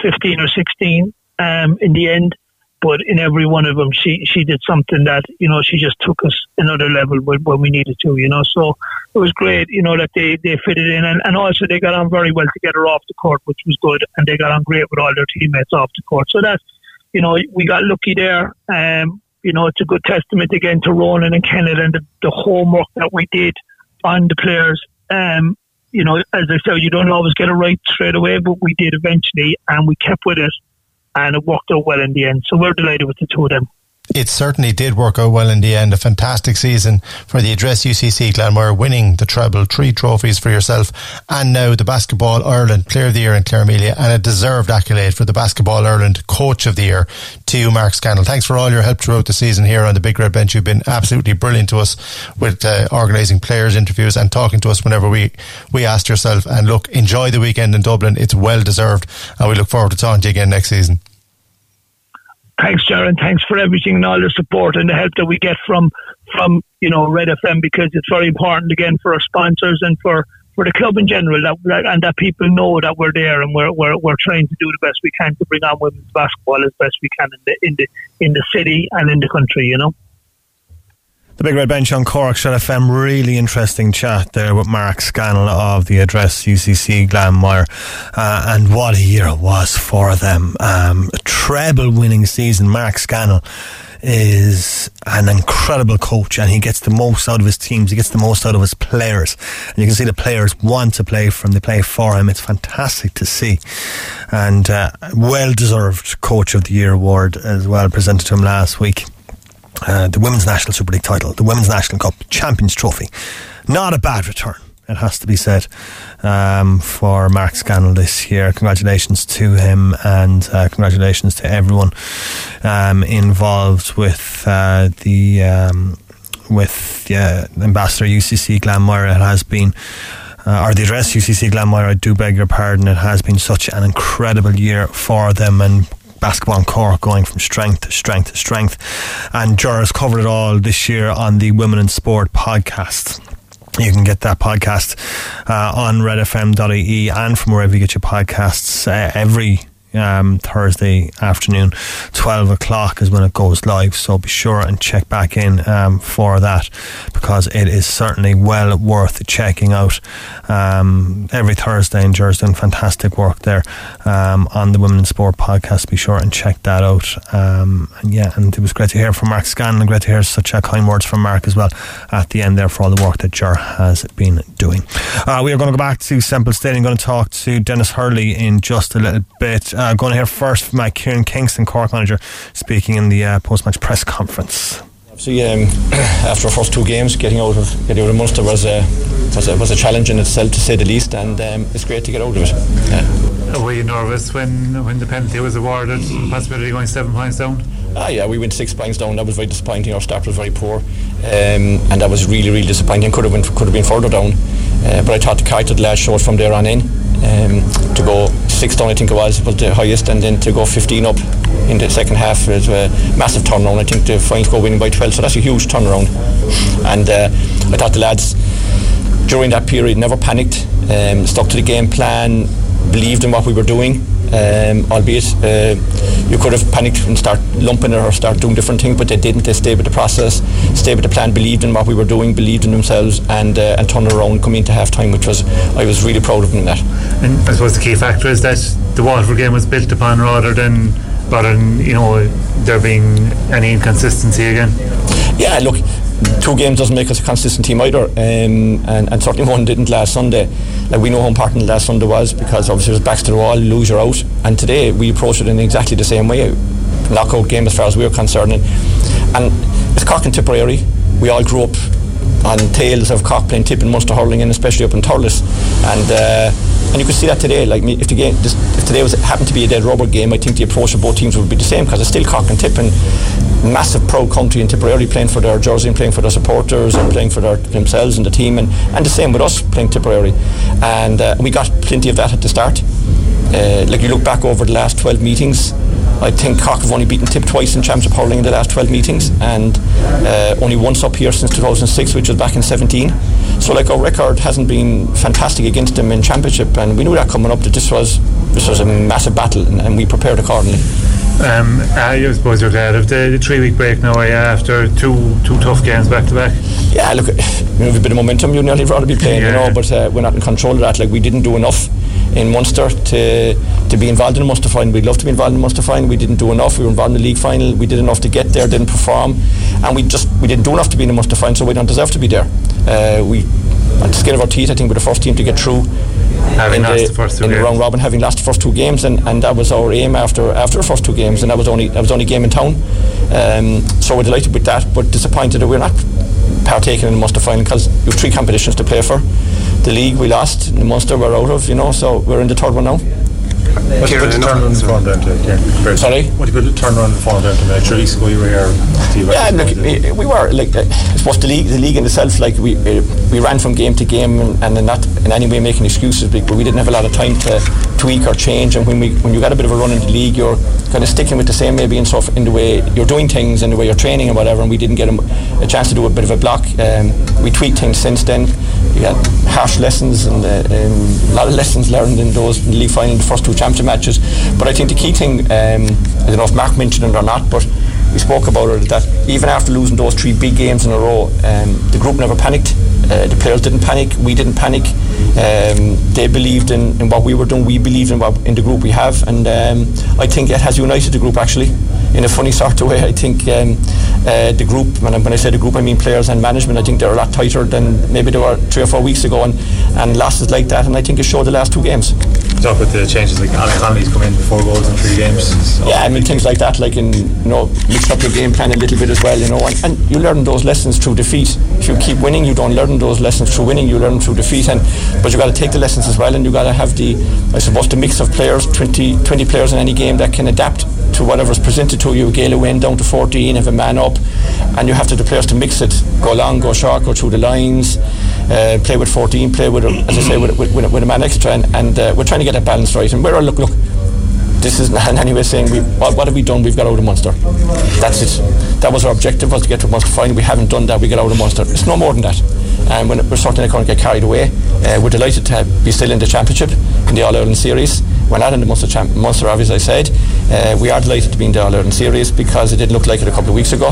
Speaker 10: fifteen or sixteen. Um, in the end, but in every one of them, she she did something that you know she just took us another level when, when we needed to. You know, so it was great. You know that they they fitted in, and, and also they got on very well together off the court, which was good, and they got on great with all their teammates off the court. So that you know we got lucky there. Um, you know, it's a good testament again to Ronan and Kenneth and the, the homework that we did on the players. Um, you know, as I said, you don't always get it right straight away, but we did eventually, and we kept with it and it worked out well in the end. So we're delighted with the two of them.
Speaker 9: It certainly did work out well in the end. A fantastic season for the Address UCC Glanmire, winning the treble, three trophies for yourself, and now the Basketball Ireland Player of the Year in Claire Melia, and a deserved accolade for the Basketball Ireland Coach of the Year to you, Mark Scannell. Thanks for all your help throughout the season here on the Big Red Bench. You've been absolutely brilliant to us with uh, organising players' interviews and talking to us whenever we, we asked yourself. And look, enjoy the weekend in Dublin. It's well deserved, and we look forward to talking to you again next season
Speaker 10: thanks, Jaron. Thanks for everything and all the support and the help that we get from from you know Red FM because it's very important again for our sponsors and for for the club in general that, and that people know that we're there and we're, we're we're trying to do the best we can to bring on women's basketball as best we can in the in the in the city and in the country. You know.
Speaker 2: The Big Red Bench on Cork Shell FM. Really interesting chat there with Mark Scannell of the Address UCC Glanmire. Uh, and what a year it was for them. Um, a treble winning season. Mark Scannell is an incredible coach and he gets the most out of his teams. He gets the most out of his players. And you can see the players want to play for him. They play for him. It's fantastic to see. And uh, well deserved Coach of the Year award as well presented to him last week. Uh, the Women's National Super League title, the Women's National Cup Champions Trophy. Not a bad return, it has to be said, um, for Mark Scannell this year. Congratulations to him and uh, congratulations to everyone um, involved with uh, the. Um, with Ambassador UCC Glanmire, it has been uh, or the address UCC Glanmire, I do beg your pardon. It has been such an incredible year for them, and basketball and Cork going from strength to strength to strength. And Jura's covered it all this year on the Women in Sport podcast. You can get that podcast uh, on redfm.ie and from wherever you get your podcasts uh, every um, Thursday afternoon, 12 o'clock is when it goes live. So be sure and check back in um, for that because it is certainly well worth checking out. Um, every Thursday in Jersey, fantastic work there um, on the Women in Sport podcast. Be sure and check that out. Um, and yeah, and it was great to hear from Mark Scannell. Great to hear such uh, kind words from Mark as well at the end there for all the work that Jar has been doing. Uh, we are going to go back to Semple Stadium. going to talk to Denis Hurley in just a little bit. Uh, going to hear first from uh, Kieran Kingston, Cork manager, speaking in the uh, post-match press conference.
Speaker 11: Obviously, um, after our first two games, getting out of getting out of Munster was a was a, was a challenge in itself, to say the least, and um, it's great to get out of it.
Speaker 12: Yeah. Were you nervous when when the penalty was awarded? Possibility going seven points down.
Speaker 11: Ah, yeah, we went six points down. That was very disappointing. Our start was very poor, um, and that was really, really disappointing. Could have been could have been further down, uh, but I thought the character the lads showed from there on in um, to go six down. I think it was was the highest, and then to go 15 up in the second half was a massive turnaround. I think the Flying go winning by 12, so that's a huge turnaround. And uh, I thought the lads during that period never panicked, um, stuck to the game plan, believed in what we were doing um, albeit uh, you could have panicked and start lumping it or start doing different things, but they didn't. They stayed with the process, stayed with the plan, believed in what we were doing, believed in themselves, and uh, and turned around coming into half time, which was I was really proud of them that.
Speaker 12: And I suppose the key factor is that the Waterford game was built upon rather than rather than you know there being any inconsistency again.
Speaker 11: Yeah, look, two games doesn't make us a consistent team either, um, and, and certainly one didn't last Sunday. Like we know how important last Sunday was because obviously it was backs to the wall, lose you're out, and today we approached it in exactly the same way, knockout game as far as we are concerned, and, and it's Cork and Tipperary. We all grew up on tales of Cork playing tip and Munster hurling, and especially up in Thurles, and. Uh, and you could see that today. Like if the game, this, if today was happened to be a dead rubber game, I think the approach of both teams would be the same because it's still Cork and Tip and massive pro country in Tipperary playing for their jersey and playing for their supporters and playing for their, themselves and the team, and, and the same with us playing Tipperary. And uh, we got plenty of that at the start. Uh, like you look back over the last 12 meetings, I think Cork have only beaten Tip twice in Championship hurling in the last 12 meetings, and uh, only once up here since 2006, which was back in 17. So like our record hasn't been fantastic against them in Championship, and we knew that coming up that this was this was a massive battle, and, and we prepared accordingly.
Speaker 12: Um, I suppose you're glad of the, the three week break now yeah, after two two tough games back to back.
Speaker 11: Yeah, look, you know, a bit of momentum. you'd nearly rather be playing, yeah. you know, but uh, we're not in control of that. Like we didn't do enough in Munster to to be involved in the Munster final. We'd love to be involved in the Munster final. We didn't do enough. We were involved in the league final. We did enough to get there, didn't perform, and we just we didn't do enough to be in the Munster final. So we don't deserve to be there. Uh, we on the skin of our teeth, I think we're the first team to get through
Speaker 12: having
Speaker 11: in,
Speaker 12: the, the
Speaker 11: in the round robin, having lost the first two games, and, and that was our aim after after the first two games, and that was only that was only game in town. Um, so we're delighted with that, but disappointed that we're not partaking in the Munster final because you have three competitions to play for. The league we lost, the Munster we're out of, you know, so we're in the third one now.
Speaker 13: What you put the turnaround in the phone down to? Yeah,
Speaker 11: Sorry?
Speaker 13: What you put the turnaround phone down to? Like three weeks ago you were here.
Speaker 11: Yeah, look, we, we were like uh, I suppose the league, the league in itself, like we uh, we ran from game to game and, and not in any way making excuses, but we didn't have a lot of time to tweak or change. And when we when you got a bit of a run in the league, you're kind of sticking with the same maybe in stuff in the way you're doing things and the way you're training and whatever. And we didn't get a, a chance to do a bit of a block. Um, we tweaked things since then. We had harsh lessons and uh, um, a lot of lessons learned in those in league final, the first two championship matches. But I think the key thing, um, I don't know if Mark mentioned it or not, but we spoke about it that even after losing those three big games in a row, um, the group never panicked. Uh, the players didn't panic. We didn't panic. Um, they believed in, in, what we were doing. We believed in what in the group we have, and um, I think it has united the group actually in a funny sort of way. I think um, uh, the group, and when I say the group, I mean players and management. I think they're a lot tighter than maybe they were three or four weeks ago, and, and losses like that. And I think it showed the last two games.
Speaker 13: Talk with the changes like Alan Connolly's come in four goals in three games.
Speaker 11: So yeah, I mean things like that, like in you know mix up your game plan a little bit as well, you know, and, and you learn those lessons through defeat. If you keep winning, you don't learn those lessons through winning. You learn through defeat, and but you've got to take the lessons as well, and you've got to have the I suppose the mix of players, 20, 20 players in any game that can adapt to whatever's presented to you. A gala win down to 14, have a man up, and you have to the players to mix it, go long, go short, go through the lines, uh, play with 14, play with, as I say, with, with, with, a man extra, and, and uh, we're trying to get that balance right. And we're look, look, this is not in any way saying we, what, what, have we done? We've got out of Munster. That's it. That was our objective was to get to Munster final. We haven't done that. We got out of Munster. It's no more than that. And when we're certainly not going to get carried away. Uh, we're delighted to be still in the championship in the All Ireland series. We're not in the Munster, champ- Munster as I said. Uh, we are delighted to be in the All Ireland series because it didn't look like it a couple of weeks ago.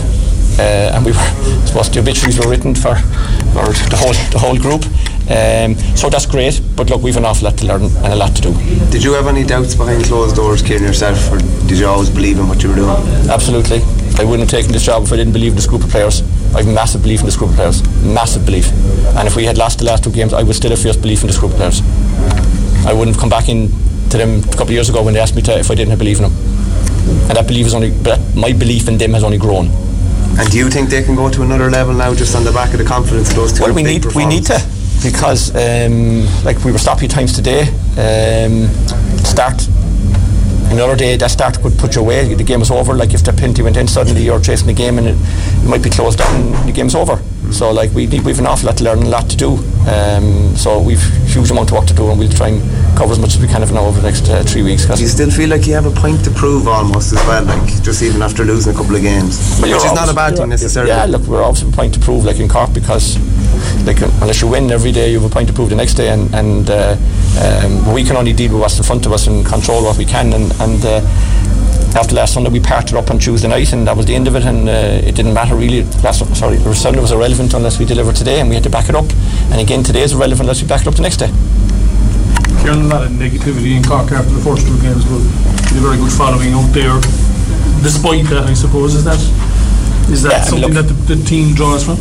Speaker 11: Uh, and we were, I suppose the obituaries were written for, for the whole the whole group. Um, so that's great, but look, we've an awful lot to learn and a lot to do.
Speaker 14: Did you have any doubts behind closed doors, Kieran, yourself, or did you always believe in what you were doing?
Speaker 11: Absolutely. I wouldn't have taken this job if I didn't believe in this group of players. I have massive belief in this group of players. Massive belief. And if we had lost the last two games, I would still have fierce belief in this group of players. I wouldn't have come back in to them a couple of years ago when they asked me to if I didn't have belief in them. And that belief is only, but my belief in them has only grown.
Speaker 14: And do you think they can go to another level now, just on the back of the confidence of those two?
Speaker 11: Well, we need we need to because um, like we were stopping times today. Um, start another day that start could put you away. The game is over. Like if the penalty went in suddenly, you're chasing the game and it, it might be closed down. The game's over. So like we need, we've an awful lot to learn, a lot to do. Um, so we've huge amount of work to do, and we'll try and cover as much as we can of now over the next uh, three weeks.
Speaker 14: Do you still feel like you have a point to prove almost as well, like just even after losing a couple of games,
Speaker 11: well,
Speaker 14: which is not a bad thing necessarily.
Speaker 11: Yeah, look, we're obviously a point to prove, like in Cork, because like unless you win every day, you have a point to prove the next day, and, and uh, um, we can only deal with what's in front of us and control what we can, and. and uh, after last Sunday, we parted up on Tuesday night, and that was the end of it. And uh, it didn't matter really. Last sorry, the Sunday was irrelevant unless we delivered today, and we had to back it up. And again, today is irrelevant unless we back it up the next day.
Speaker 15: Kieran, a lot of negativity in Cork after the first two games, but a very good following out there. Despite that, I suppose, is that Is that
Speaker 11: Yeah, I mean,
Speaker 15: something
Speaker 11: look-
Speaker 15: that the, the team draws from?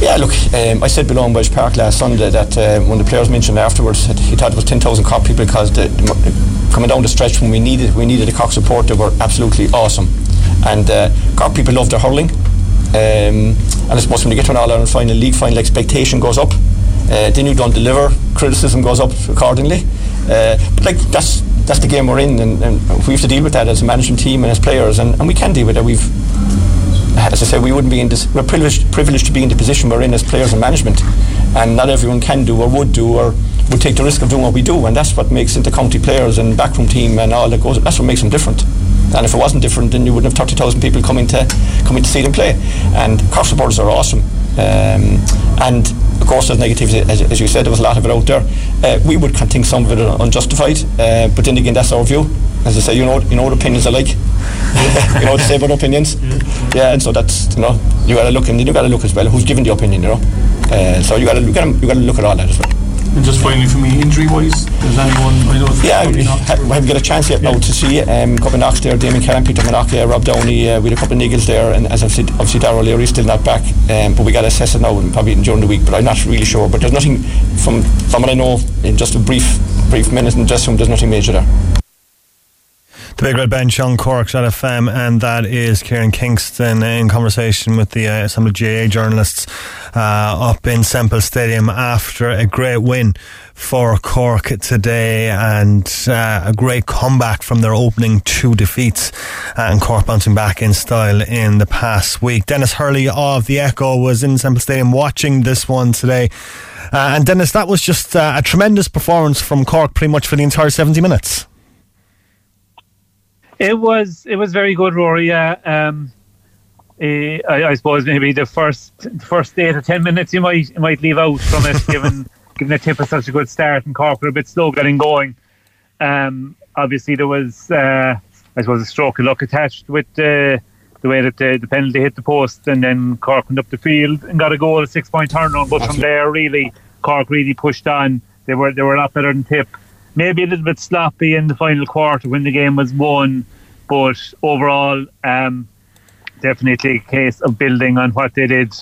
Speaker 11: Yeah, look, um, I said below in Walsh Park last Sunday that uh, when the players mentioned afterwards that he thought it was 10,000 Cork people because the, the, coming down the stretch when we needed we needed a Cork support, they were absolutely awesome. And uh, Cork people love their hurling. Um, and I suppose when you get to an All-Ireland final, league final, expectation goes up. Uh, then you don't deliver, criticism goes up accordingly. Uh, but like that's that's the game we're in, and, and we have to deal with that as a management team and as players, and, and we can deal with it. We've as I say, we wouldn't be in this. We're privileged, privileged to be in the position we're in as players and management, and not everyone can do or would do or would take the risk of doing what we do, and that's what makes inter-county players and backroom team and all that goes. That's what makes them different. And if it wasn't different, then you wouldn't have thirty thousand people coming to coming to see them play. And Cork supporters are awesome. Um, and of course, there's negativity, as, as you said, there was a lot of it out there. Uh, we would think some of it unjustified, uh, but then again, that's our view. As I say, you know, you know what opinions are like. you know what to say about opinions. Yeah, and so that's you know, you got to look, and then you got to look as well who's giving the opinion. You know, uh, so you got to you got to look at all that as well.
Speaker 15: And just finally for me, injury-wise, does anyone I know?
Speaker 11: Yeah,
Speaker 15: not.
Speaker 11: haven't got a chance yet now to see um, a couple of knocks there. Damien Cahalane, Peter Monacchia, Rob Downey. Uh, we had a couple of niggles there, and as I've said, obviously Darrell Leary's still not back. Um, but we got to assess it now, and probably during the week. But I'm not really sure. But there's nothing from from what I know in just a brief brief minute in the dressing room. There's nothing major there.
Speaker 2: The Big Red Bench on Cork's FM, and that is Kieran Kingston in conversation with the uh, Assembly GAA journalists uh, up in Semple Stadium after a great win for Cork today and uh, a great comeback from their opening two defeats uh, and Cork bouncing back in style in the past week. Denis Hurley of the Echo was in Semple Stadium watching this one today. Uh, and Denis, that was just uh, a tremendous performance from Cork pretty much for the entire 70 minutes.
Speaker 12: It was it was very good, Rory. Yeah, um, eh, I, I suppose maybe the first first eight or ten minutes you might you might leave out from it, given given the tip of such a good start and Cork were a bit slow getting going. Um, obviously, there was uh, I suppose a stroke of luck attached with uh, the way that the, the penalty hit the post, and then Cork went up the field and got a goal, a six point turnaround. But from there, really, Cork really pushed on. They were they were a lot better than Tip. Maybe a little bit sloppy in the final quarter when the game was won, but overall, um, definitely a case of building on what they did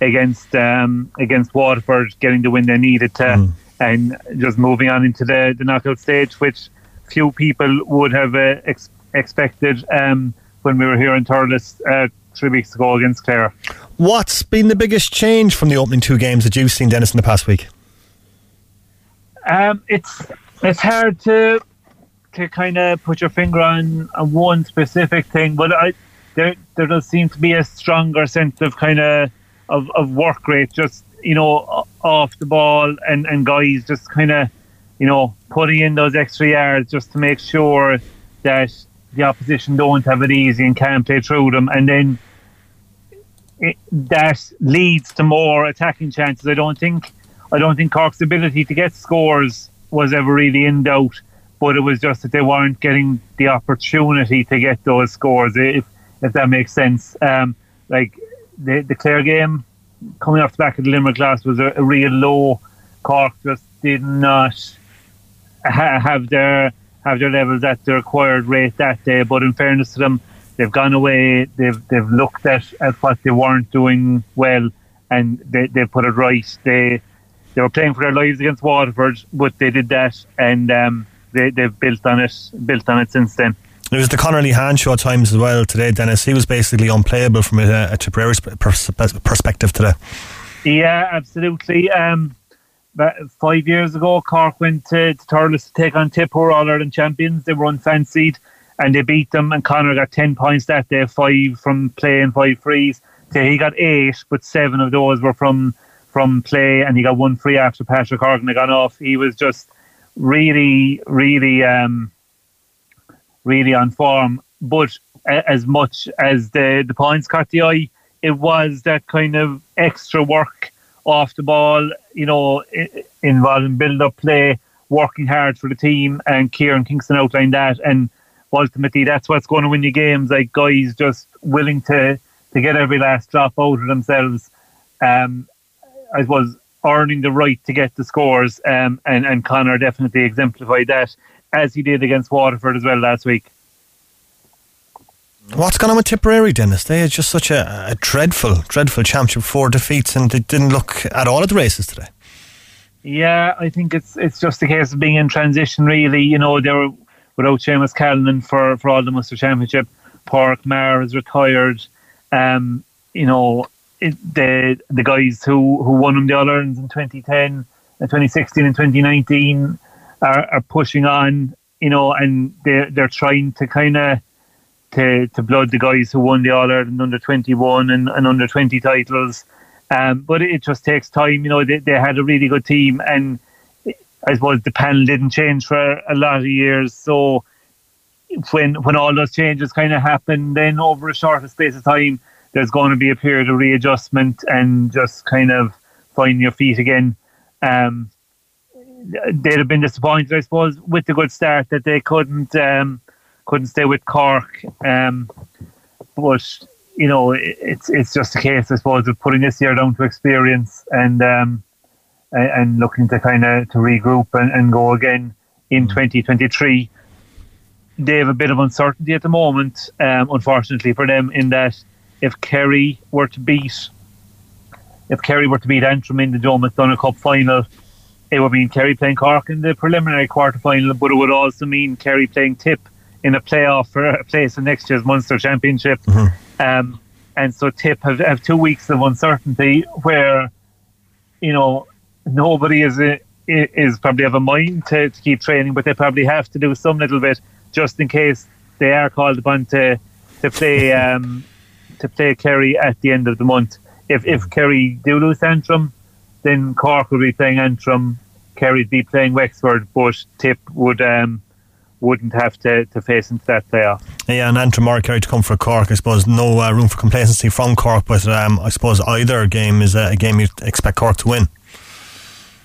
Speaker 12: against um, against Waterford, getting the win they needed to, and just moving on into the, the knockout stage, which few people would have uh, ex- expected um, when we were here in Thurles uh, three weeks ago against Clare.
Speaker 2: What's been the biggest change from the opening two games that you've seen, Denis, in the past week?
Speaker 12: Um, it's it's hard to to kind of put your finger on, on one specific thing, but I there there does seem to be a stronger sense of kind of of, of work rate, just you know off the ball, and and guys just kind of you know putting in those extra yards just to make sure that the opposition don't have it easy and can't play through them, and then it, that leads to more attacking chances. I don't think I don't think Cork's ability to get scores was ever really in doubt, but it was just that they weren't getting the opportunity to get those scores. If if that makes sense, um, like the the Clare game coming off the back of the Limerick glass was a, a real low. Cork just did not ha- have their have their levels at the required rate that day. But in fairness to them, they've gone away. They've they've looked at, at what they weren't doing well, and they they put it right. They they were playing for their lives against Waterford, but they did that, and um, they they've built on it built on it since then.
Speaker 2: It was the Conor Lehane show times as well today, Denis. He was basically unplayable from a, a Tipperary pers- perspective today.
Speaker 12: Yeah, absolutely. Um, but five years ago, Cork went to, to Thurles to take on Tip, who were All Ireland champions. They were unfancied and they beat them. And Conor got 10 points that day, five from playing five frees. So he got eight, but seven of those were from from play, and he got one free after Patrick Horgan had gone off. He was just really, really, um, really on form. But as much as the, the points caught the eye, it was that kind of extra work off the ball, you know, involving build up play, working hard for the team, and Kieran Kingston outlined that. And ultimately, that's what's going to win you games. Like guys just willing to to get every last drop out of themselves. Um, I suppose earning the right to get the scores, um, and and Conor definitely exemplified that as he did against Waterford as well last week.
Speaker 2: What's going on with Tipperary, Denis? They had just such a, a dreadful, dreadful championship, four defeats, and they didn't look at all at the races today.
Speaker 12: Yeah, I think it's it's just a case of being in transition. Really, you know, they were without Seamus Callanan for for all the Munster Championship. Pádraic Maher has retired. Um, you know, the the guys who who won them the All Irelands in 2010 and 2016 and 2019 are, are pushing on. You know, and they they're trying to kind of to to blood the guys who won the All Ireland under 21 and, and under 20 titles. Um, but it just takes time. You know, they, they had a really good team, and I suppose the panel didn't change for a lot of years. So when when all those changes kind of happen, then over a shorter space of time, there's going to be a period of readjustment and just kind of finding your feet again. Um, they'd have been disappointed, I suppose, with the good start that they couldn't um, couldn't stay with Cork. Um, but you know, it's it's just a case, I suppose, of putting this year down to experience and um, and looking to kind of to regroup and, and go again in 2023. They have a bit of uncertainty at the moment, um, unfortunately for them, in that if Kerry were to beat if Kerry were to beat Antrim in the Joe McDonagh Cup final, it would mean Kerry playing Cork in the preliminary quarter final, but it would also mean Kerry playing Tip in a playoff for a place in next year's Munster Championship. Um, and so Tip have, have two weeks of uncertainty where, you know, nobody is is probably have a mind to, to keep training, but they probably have to do some little bit just in case they are called upon to to play um, to play Kerry at the end of the month. If if Kerry do lose Antrim, then Cork will be playing Antrim. Kerry'd be playing Wexford, but Tip would um, wouldn't have to, to face into that playoff.
Speaker 2: Yeah, and Antrim or Kerry to come for Cork, I suppose no uh, room for complacency from Cork, but um, I suppose either game is a, a game you expect Cork to win.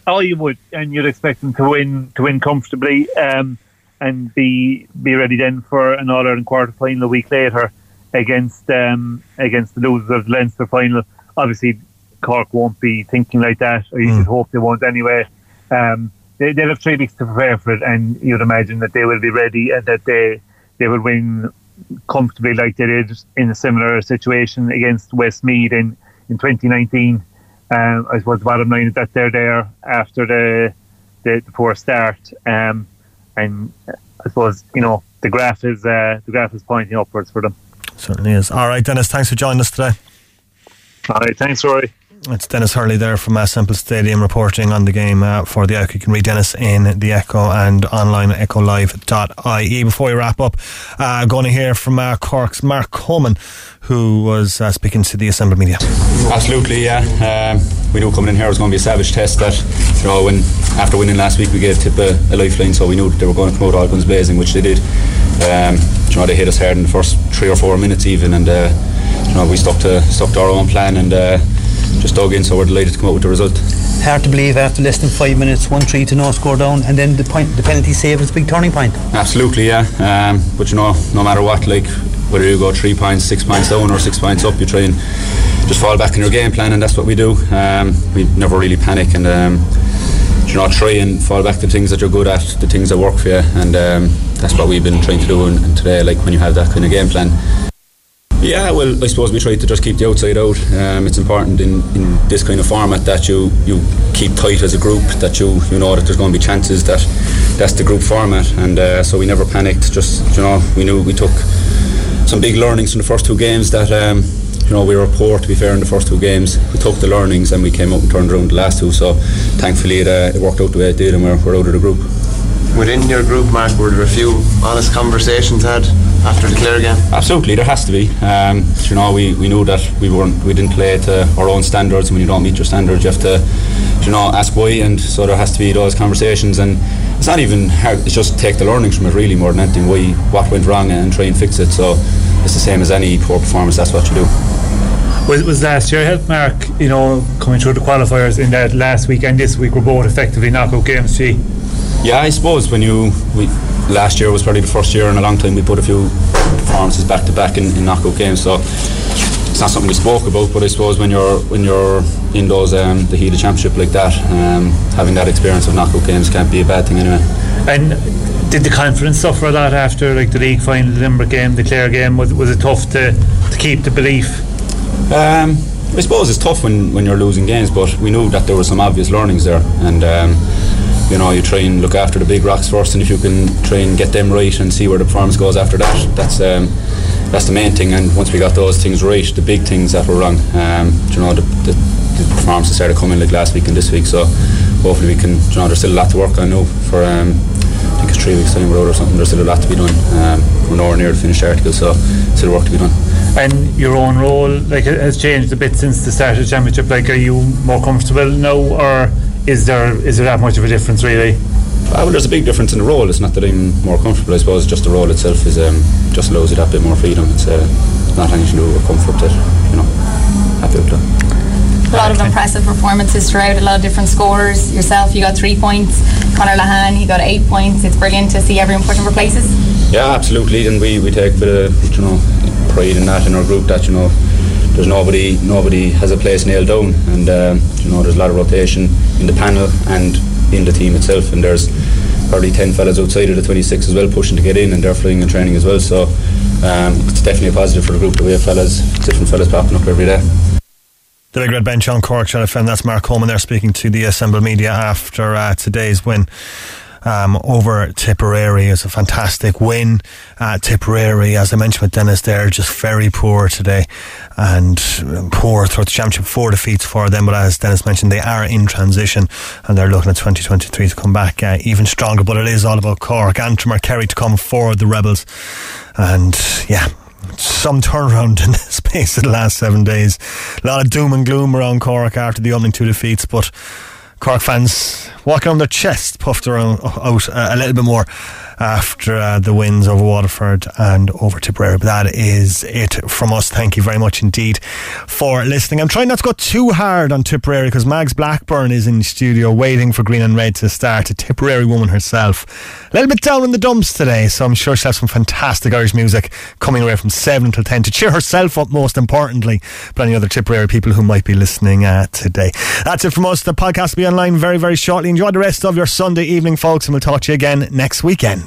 Speaker 12: Oh, you would, and you'd expect them to win to win comfortably, um, and be be ready then for an All Ireland quarter final a week later against um, against the losers of the Leinster final. Obviously, Cork won't be thinking like that, or you
Speaker 2: Mm.
Speaker 12: should hope they won't anyway. Um, they, they'll have three weeks to prepare for it, and you'd imagine that they will be ready and that they they will win comfortably like they did in a similar situation against Westmeath in in 2019. Um, I suppose the bottom line is that they're there after the the, the poor start, um, and I suppose you know the graph is uh, the graph is pointing upwards for them.
Speaker 2: Certainly is. All right, Denis, thanks for joining us today.
Speaker 12: All right, thanks, Rory.
Speaker 2: It's Denis Hurley there from uh, Semple Stadium reporting on the game uh, for the Echo. You can read Denis in the Echo and online at echolive.ie. Before we wrap up, uh, going to hear from uh, Cork's Mark Coleman, who was uh, speaking to the assembled media.
Speaker 16: Absolutely, yeah. Um, we knew coming in here was going to be a savage test. That you know, when after winning last week, we gave Tip a, a lifeline, so we knew they were going to come out all guns blazing, which they did. Um, you know, they hit us hard in the first three or four minutes even, and uh, you know, we stuck to stuck to our own plan and uh, just dug in. So we're delighted to come out with the result.
Speaker 17: Hard to believe after less than five minutes, one three to no score down, and then the point, the penalty save was a big turning point.
Speaker 16: Absolutely, yeah. Um, but you know, no matter what, like whether you go three points, six points down, or six points up, you try and just fall back in your game plan, and that's what we do. Um, we never really panic, and um, you know, try and fall back to the things that you're good at, the things that work for you, and um, that's what we've been trying to do. And, and today, like when you have that kind of game plan. Yeah, well, I suppose we try to just keep the outside out. Um, it's important in, in this kind of format that you, you keep tight as a group, that you you know that there's going to be chances that that's the group format, and uh, so we never panicked. Just you know, we knew we took some big learnings from the first two games that. Um, you know, we were poor to be fair in the first two games. We took the learnings and we came out and turned around the last two. So, thankfully, it, uh, it worked out the way it did, and we're, we're out of the group.
Speaker 14: Within your group, Mark, were there a few honest conversations had after the Clare game?
Speaker 16: Absolutely, there has to be. Um, you know, we, we knew that we weren't we didn't play to our own standards. When you don't meet your standards, you have to, you know, ask why. And so there has to be those conversations. And it's not even hard. It's just take the learnings from it, really, more than anything. Why what went wrong and try and fix it. So it's the same as any poor performance. That's what you do.
Speaker 18: Was, was last year help Mark, you know, coming through the qualifiers in that last week and this week were both effectively knockout games, gee.
Speaker 16: Yeah, I suppose when you we last year was probably the first year in a long time we put a few performances back to back in, in knockout games. So it's not something we spoke about, but I suppose when you're when you're in those um, the heat of championship like that, um, having that experience of knockout games can't be a bad thing anyway.
Speaker 18: And
Speaker 12: Did the confidence suffer a lot after like the league final, the Limerick game, the Clare game? Was, was it tough to, to keep the belief?
Speaker 16: Um, I suppose it's tough when, when you're losing games, but we knew that there were some obvious learnings there, and um, you know you try and look after the big rocks first, and if you can try and get them right and see where the performance goes after that, that's um, that's the main thing. And once we got those things right, the big things that were wrong, um, you know the, the, the started coming like last week and this week. So hopefully we can, you know, there's still a lot to work on now for. Um, I think it's three weeks time road or something. There's still a lot to be done. Um, we're nowhere near the finished article, so still work to be done.
Speaker 12: And your own role, like, has changed a bit since the start of the championship. Like, are you more comfortable now, or is there is there that much of a difference really?
Speaker 16: Uh, well, there's a big difference in the role. It's not that I'm more comfortable. I suppose just the role itself is um, just allows you that bit more freedom. It's uh, not anything to do with comfort. That you know, happy with that.
Speaker 3: A lot of impressive performances throughout, a lot of different scores. Yourself, you got three points. Conor Lehane, he got eight points. It's brilliant to see everyone pushing for places.
Speaker 16: Yeah, absolutely, and we, we take a bit of you know pride in that in our group. That you know, there's nobody nobody has a place nailed down, and um, you know there's a lot of rotation in the panel and in the team itself, and there's probably 10 fellas outside of the 26 as well pushing to get in and they're flying and training as well so um, it's definitely a positive for the group that we have fellas different fellas popping up every day
Speaker 2: the Big Red Bench on Cork Shell FM. That's Mark Coleman there speaking to the Assemble Media after uh, today's win. Um, over Tipperary is a fantastic win. Uh, Tipperary, as I mentioned with Denis, they're just very poor today and poor throughout the championship. Four defeats for them, but as Denis mentioned, they are in transition and they're looking at 2023 to come back uh, even stronger. But it is all about Cork, Antrim or Kerry to come for the Rebels. And yeah, some turnaround in the space of the last seven days. A lot of doom and gloom around Cork after the opening two defeats, but Cork fans walking on their chest, puffed around out uh, a little bit more after uh, the wins over Waterford and over Tipperary. But that is it from us. Thank you very much indeed for listening. I'm trying not to go too hard on Tipperary because Mags Blackburn is in the studio waiting for Green and Red to start. A Tipperary woman herself. A little bit down in the dumps today, so I'm sure she'll have some fantastic Irish music coming away from 7 until 10 to cheer herself up, most importantly, but any other Tipperary people who might be listening uh, today. That's it from us. The podcast will be online very, very shortly. Enjoy the rest of your Sunday evening, folks, and we'll talk to you again next weekend.